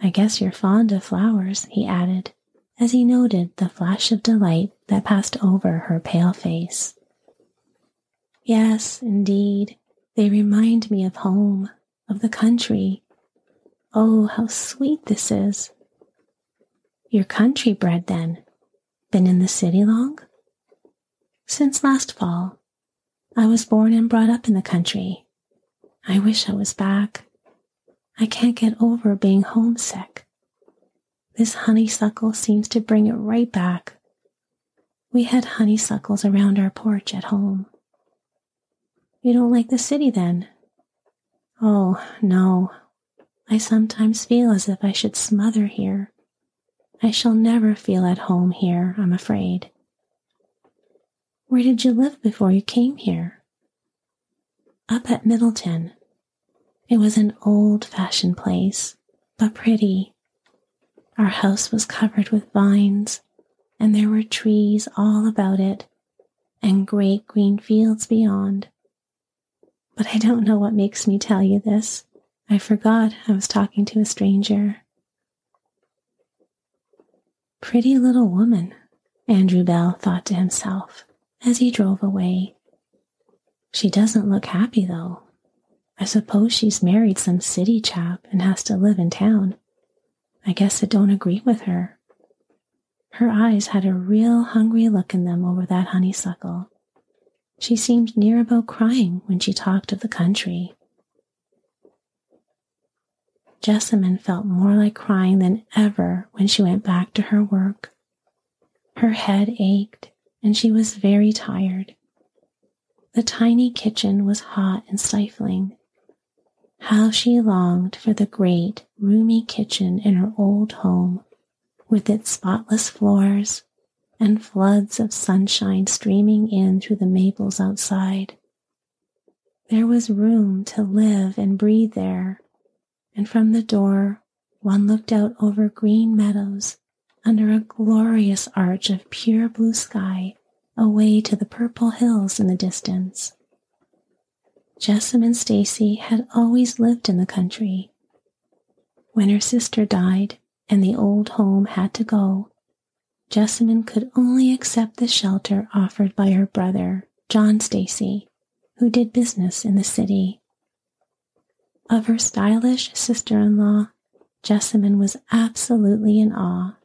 I guess you're fond of flowers, he added, as he noted the flash of delight that passed over her pale face. Yes, indeed, they remind me of home, of the country. Oh, how sweet this is. You're country bred then? Been in the city long? Since last fall. I was born and brought up in the country. I wish I was back. I can't get over being homesick. This honeysuckle seems to bring it right back. We had honeysuckles around our porch at home. You don't like the city then? Oh, no. I sometimes feel as if I should smother here. I shall never feel at home here, I'm afraid. Where did you live before you came here? Up at Middleton. It was an old fashioned place, but pretty. Our house was covered with vines, and there were trees all about it, and great green fields beyond. But I don't know what makes me tell you this. I forgot I was talking to a stranger. Pretty little woman, Andrew Bell thought to himself as he drove away. She doesn't look happy, though. I suppose she's married some city chap and has to live in town. I guess I don't agree with her. Her eyes had a real hungry look in them over that honeysuckle. She seemed near about crying when she talked of the country. Jessamine felt more like crying than ever when she went back to her work. Her head ached and she was very tired. The tiny kitchen was hot and stifling. How she longed for the great, roomy kitchen in her old home, with its spotless floors and floods of sunshine streaming in through the maples outside. There was room to live and breathe there, and from the door one looked out over green meadows under a glorious arch of pure blue sky away to the purple hills in the distance. Jessamine Stacy had always lived in the country. When her sister died and the old home had to go, Jessamine could only accept the shelter offered by her brother, John Stacy, who did business in the city. Of her stylish sister in law, Jessamine was absolutely in awe.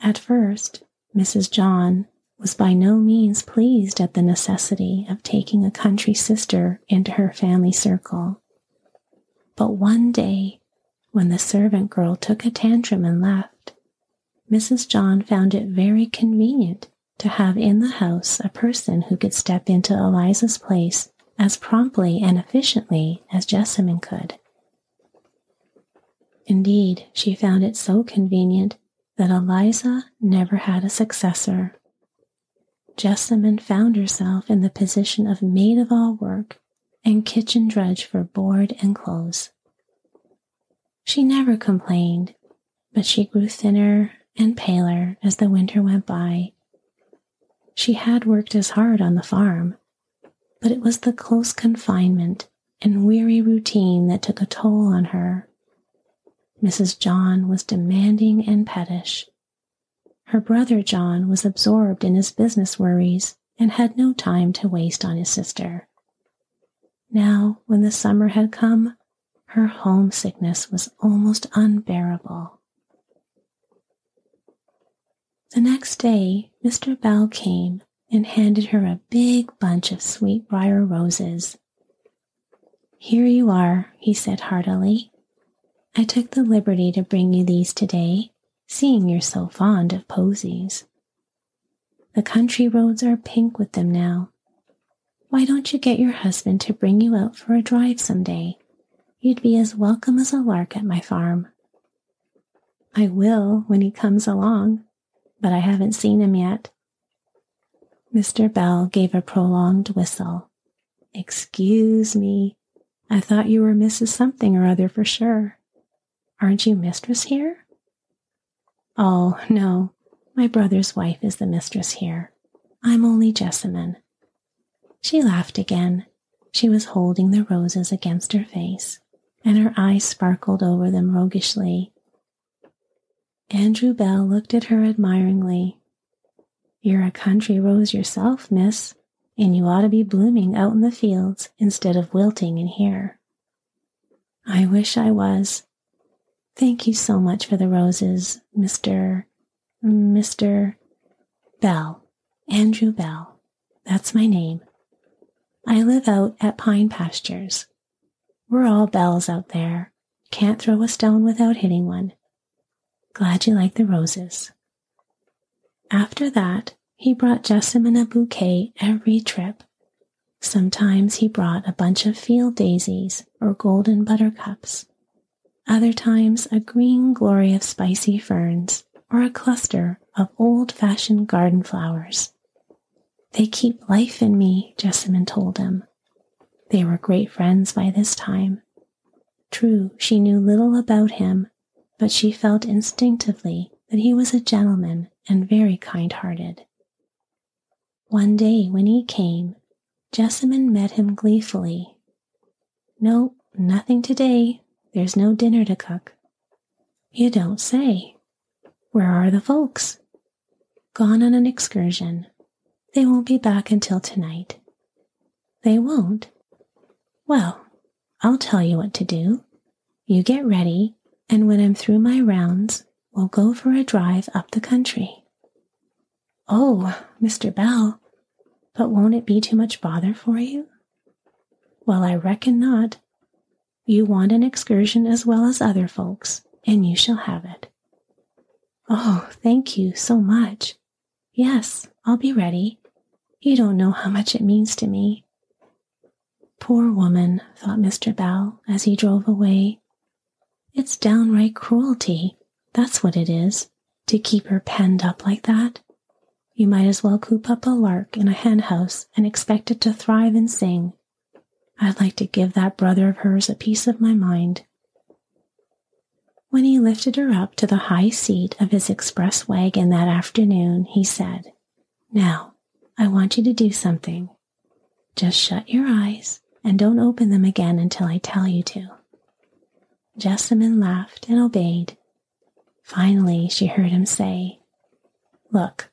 At first, Mrs. John was by no means pleased at the necessity of taking a country sister into her family circle. But one day, when the servant girl took a tantrum and left, Mrs. John found it very convenient to have in the house a person who could step into Eliza's place as promptly and efficiently as Jessamine could. Indeed, she found it so convenient that Eliza never had a successor. Jessamine found herself in the position of maid of all work and kitchen drudge for board and clothes. She never complained, but she grew thinner and paler as the winter went by. She had worked as hard on the farm, but it was the close confinement and weary routine that took a toll on her. Mrs. John was demanding and pettish. Her brother John was absorbed in his business worries and had no time to waste on his sister. Now, when the summer had come, her homesickness was almost unbearable. The next day, Mr. Bell came and handed her a big bunch of sweetbrier roses. Here you are, he said heartily. I took the liberty to bring you these today seeing you're so fond of posies. The country roads are pink with them now. Why don't you get your husband to bring you out for a drive some day? You'd be as welcome as a lark at my farm. I will when he comes along, but I haven't seen him yet. Mr. Bell gave a prolonged whistle. Excuse me. I thought you were Mrs. Something or other for sure. Aren't you mistress here? Oh, no, my brother's wife is the mistress here. I'm only Jessamine. She laughed again. She was holding the roses against her face, and her eyes sparkled over them roguishly. Andrew Bell looked at her admiringly. You're a country rose yourself, miss, and you ought to be blooming out in the fields instead of wilting in here. I wish I was, Thank you so much for the roses, Mr. Mr. Bell, Andrew Bell. That's my name. I live out at Pine Pastures. We're all bells out there. Can't throw a stone without hitting one. Glad you like the roses. After that, he brought Jessamine a bouquet every trip. Sometimes he brought a bunch of field daisies or golden buttercups other times a green glory of spicy ferns or a cluster of old fashioned garden flowers. They keep life in me, Jessamine told him. They were great friends by this time. True, she knew little about him, but she felt instinctively that he was a gentleman and very kind hearted. One day when he came, Jessamine met him gleefully. No, nothing today. There's no dinner to cook. You don't say. Where are the folks? Gone on an excursion. They won't be back until tonight. They won't? Well, I'll tell you what to do. You get ready, and when I'm through my rounds, we'll go for a drive up the country. Oh, Mr. Bell, but won't it be too much bother for you? Well, I reckon not. You want an excursion as well as other folks, and you shall have it. Oh, thank you so much. Yes, I'll be ready. You don't know how much it means to me. Poor woman, thought Mr. Bell as he drove away. It's downright cruelty, that's what it is, to keep her penned up like that. You might as well coop up a lark in a hen house and expect it to thrive and sing. I'd like to give that brother of hers a piece of my mind. When he lifted her up to the high seat of his express wagon that afternoon, he said, Now, I want you to do something. Just shut your eyes and don't open them again until I tell you to. Jessamine laughed and obeyed. Finally, she heard him say, Look.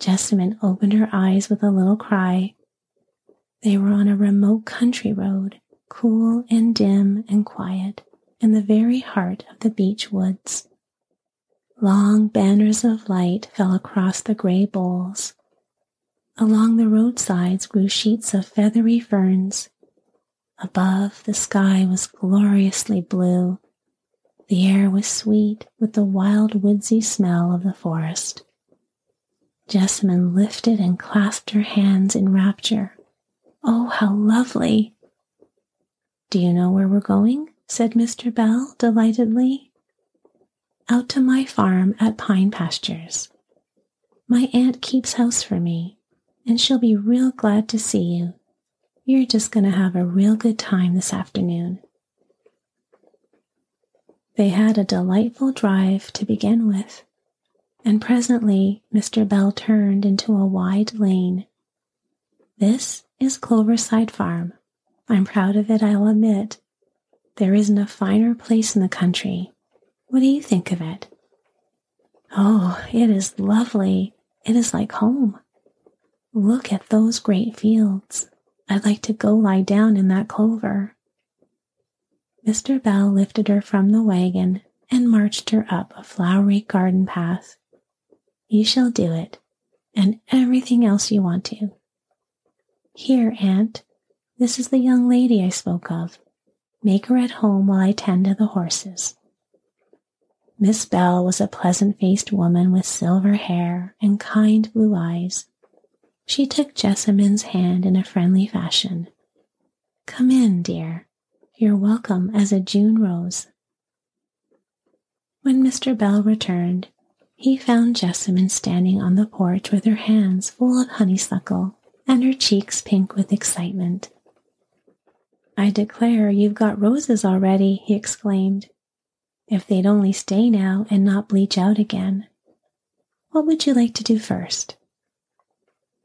Jessamine opened her eyes with a little cry. They were on a remote country road, cool and dim and quiet in the very heart of the beech woods. Long banners of light fell across the gray boles. Along the roadsides grew sheets of feathery ferns. Above, the sky was gloriously blue. The air was sweet with the wild woodsy smell of the forest. Jessamine lifted and clasped her hands in rapture. Oh, how lovely! Do you know where we're going? said Mr. Bell delightedly. Out to my farm at Pine Pastures. My aunt keeps house for me, and she'll be real glad to see you. You're just going to have a real good time this afternoon. They had a delightful drive to begin with, and presently Mr. Bell turned into a wide lane. This is Cloverside Farm. I'm proud of it, I'll admit, there isn't a finer place in the country. What do you think of it? Oh, it is lovely. It is like home. Look at those great fields. I'd like to go lie down in that clover. Mr. Bell lifted her from the wagon and marched her up a flowery garden path. You shall do it, and everything else you want to. Here, Aunt, this is the young lady I spoke of. Make her at home while I tend to the horses. Miss Bell was a pleasant faced woman with silver hair and kind blue eyes. She took Jessamine's hand in a friendly fashion. Come in, dear. You're welcome as a June rose. When Mr. Bell returned, he found Jessamine standing on the porch with her hands full of honeysuckle and her cheeks pink with excitement. I declare you've got roses already, he exclaimed. If they'd only stay now and not bleach out again. What would you like to do first?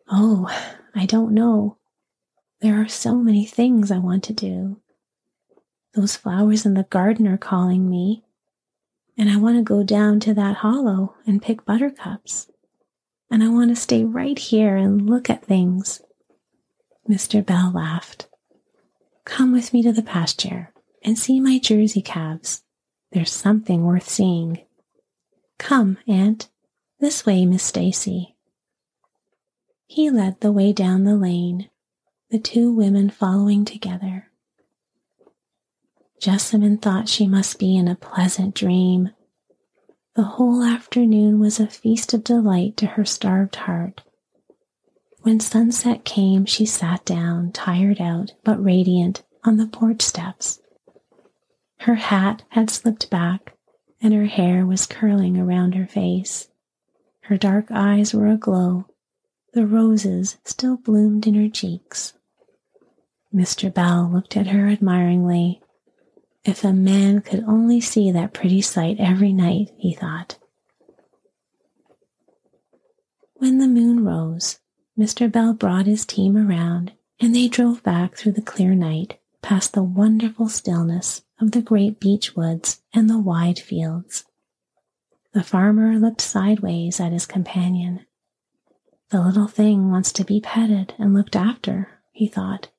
Oh, I don't know. There are so many things I want to do. Those flowers in the garden are calling me, and I want to go down to that hollow and pick buttercups. And I want to stay right here and look at things. Mr. Bell laughed. Come with me to the pasture and see my Jersey calves. There's something worth seeing. Come, Aunt. This way, Miss Stacy. He led the way down the lane, the two women following together. Jessamine thought she must be in a pleasant dream. The whole afternoon was a feast of delight to her starved heart. When sunset came, she sat down, tired out but radiant, on the porch steps. Her hat had slipped back, and her hair was curling around her face. Her dark eyes were aglow, The roses still bloomed in her cheeks. Mr. Bell looked at her admiringly. If a man could only see that pretty sight every night, he thought. When the moon rose, Mr. Bell brought his team around and they drove back through the clear night past the wonderful stillness of the great beech woods and the wide fields. The farmer looked sideways at his companion. The little thing wants to be petted and looked after, he thought.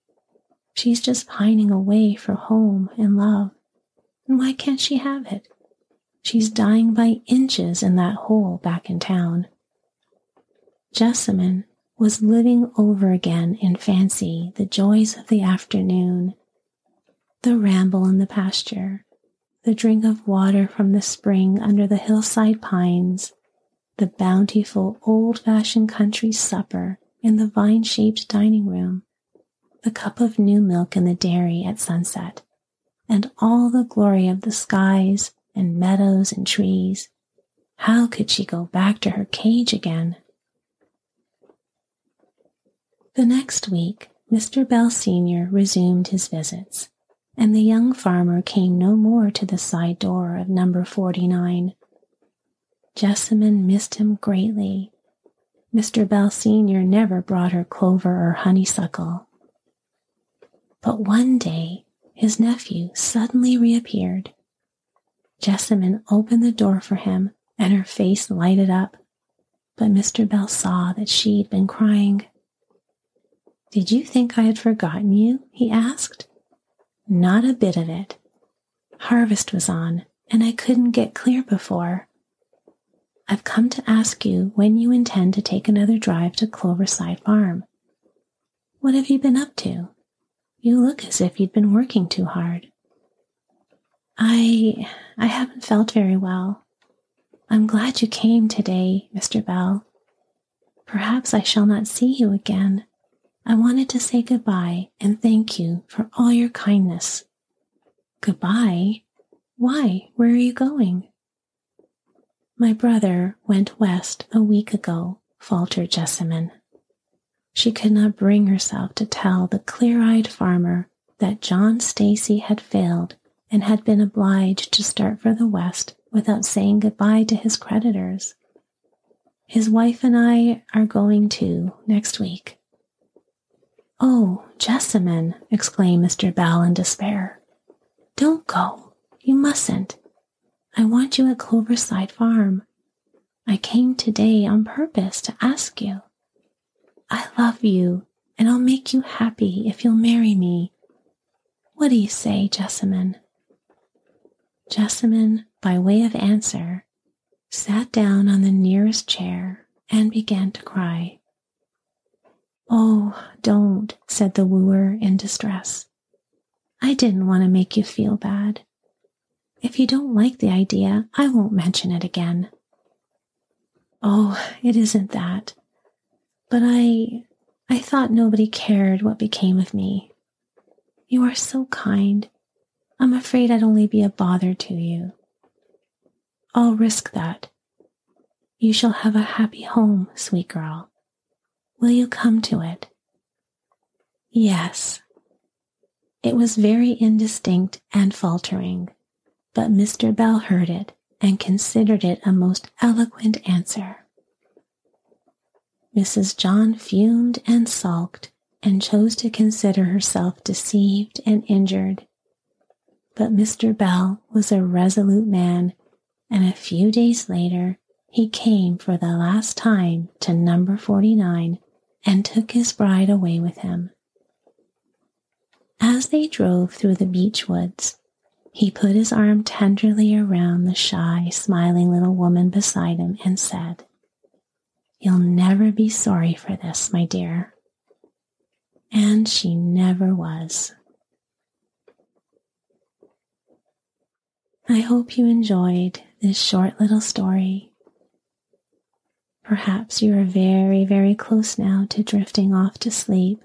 She's just pining away for home and love. And why can't she have it? She's dying by inches in that hole back in town. Jessamine was living over again in fancy the joys of the afternoon, the ramble in the pasture, the drink of water from the spring under the hillside pines, the bountiful old fashioned country supper in the vine shaped dining room, the cup of new milk in the dairy at sunset, and all the glory of the skies and meadows and trees. How could she go back to her cage again? The next week, Mr. Bell Sr. resumed his visits, and the young farmer came no more to the side door of number 49. Jessamine missed him greatly. Mr. Bell Sr. never brought her clover or honeysuckle. But one day, his nephew suddenly reappeared. Jessamine opened the door for him, and her face lighted up, but Mr. Bell saw that she'd been crying. Did you think I had forgotten you? he asked. Not a bit of it. Harvest was on, and I couldn't get clear before. I've come to ask you when you intend to take another drive to Cloverside Farm. What have you been up to? You look as if you'd been working too hard. I I haven't felt very well. I'm glad you came today, Mr. Bell. Perhaps I shall not see you again. I wanted to say goodbye and thank you for all your kindness. Goodbye? Why? Where are you going? My brother went west a week ago, faltered Jessamine. She could not bring herself to tell the clear eyed farmer that John Stacy had failed and had been obliged to start for the West without saying goodbye to his creditors. His wife and I are going too next week. Oh, Jessamine, exclaimed Mr. Bell in despair. Don't go. You mustn't. I want you at Cloverside Farm. I came today on purpose to ask you. I love you, and I'll make you happy if you'll marry me. What do you say, Jessamine? Jessamine, by way of answer, sat down on the nearest chair and began to cry. Oh, don't, said the wooer in distress. I didn't want to make you feel bad. If you don't like the idea, I won't mention it again. Oh, it isn't that. But I, I thought nobody cared what became of me. You are so kind. I'm afraid I'd only be a bother to you. I'll risk that. You shall have a happy home, sweet girl. Will you come to it? Yes. It was very indistinct and faltering, but Mr. Bell heard it and considered it a most eloquent answer. Mrs. John fumed and sulked and chose to consider herself deceived and injured. But Mr. Bell was a resolute man, and a few days later he came for the last time to number 49 and took his bride away with him. As they drove through the beech woods, he put his arm tenderly around the shy, smiling little woman beside him and said, You'll never be sorry for this, my dear. And she never was. I hope you enjoyed this short little story Perhaps you are very, very close now to drifting off to sleep.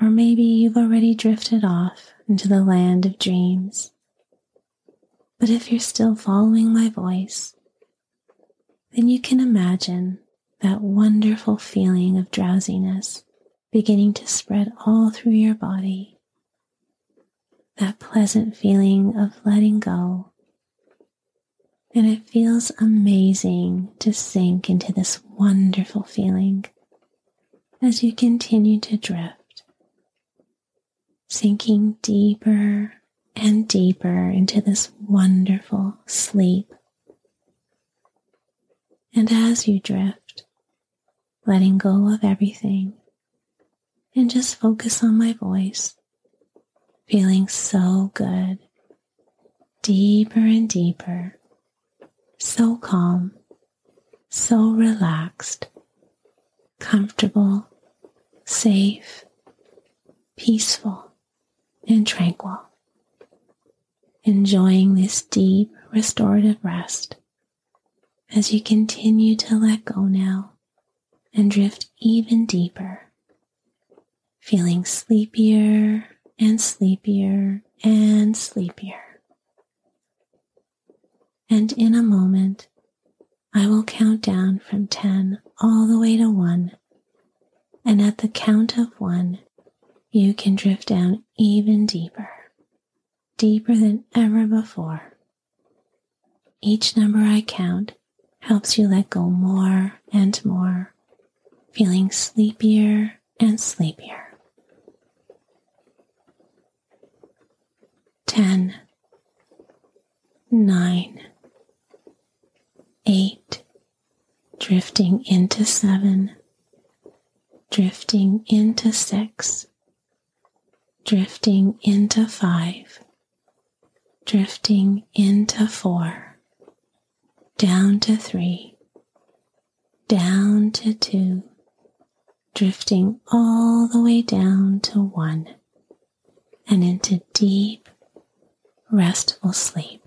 Or maybe you've already drifted off into the land of dreams. But if you're still following my voice, then you can imagine that wonderful feeling of drowsiness beginning to spread all through your body. That pleasant feeling of letting go. And it feels amazing to sink into this wonderful feeling as you continue to drift, sinking deeper and deeper into this wonderful sleep. And as you drift, letting go of everything, and just focus on my voice, feeling so good, deeper and deeper, so calm, so relaxed, comfortable, safe, peaceful, and tranquil. Enjoying this deep restorative rest as you continue to let go now and drift even deeper feeling sleepier and sleepier and sleepier. And in a moment, I will count down from 10 all the way to 1. And at the count of 1, you can drift down even deeper, deeper than ever before. Each number I count helps you let go more and more, feeling sleepier and sleepier. 10, 9, 8, drifting into 7, drifting into 6, drifting into 5, drifting into 4, down to 3, down to 2, drifting all the way down to 1 and into deep restful sleep.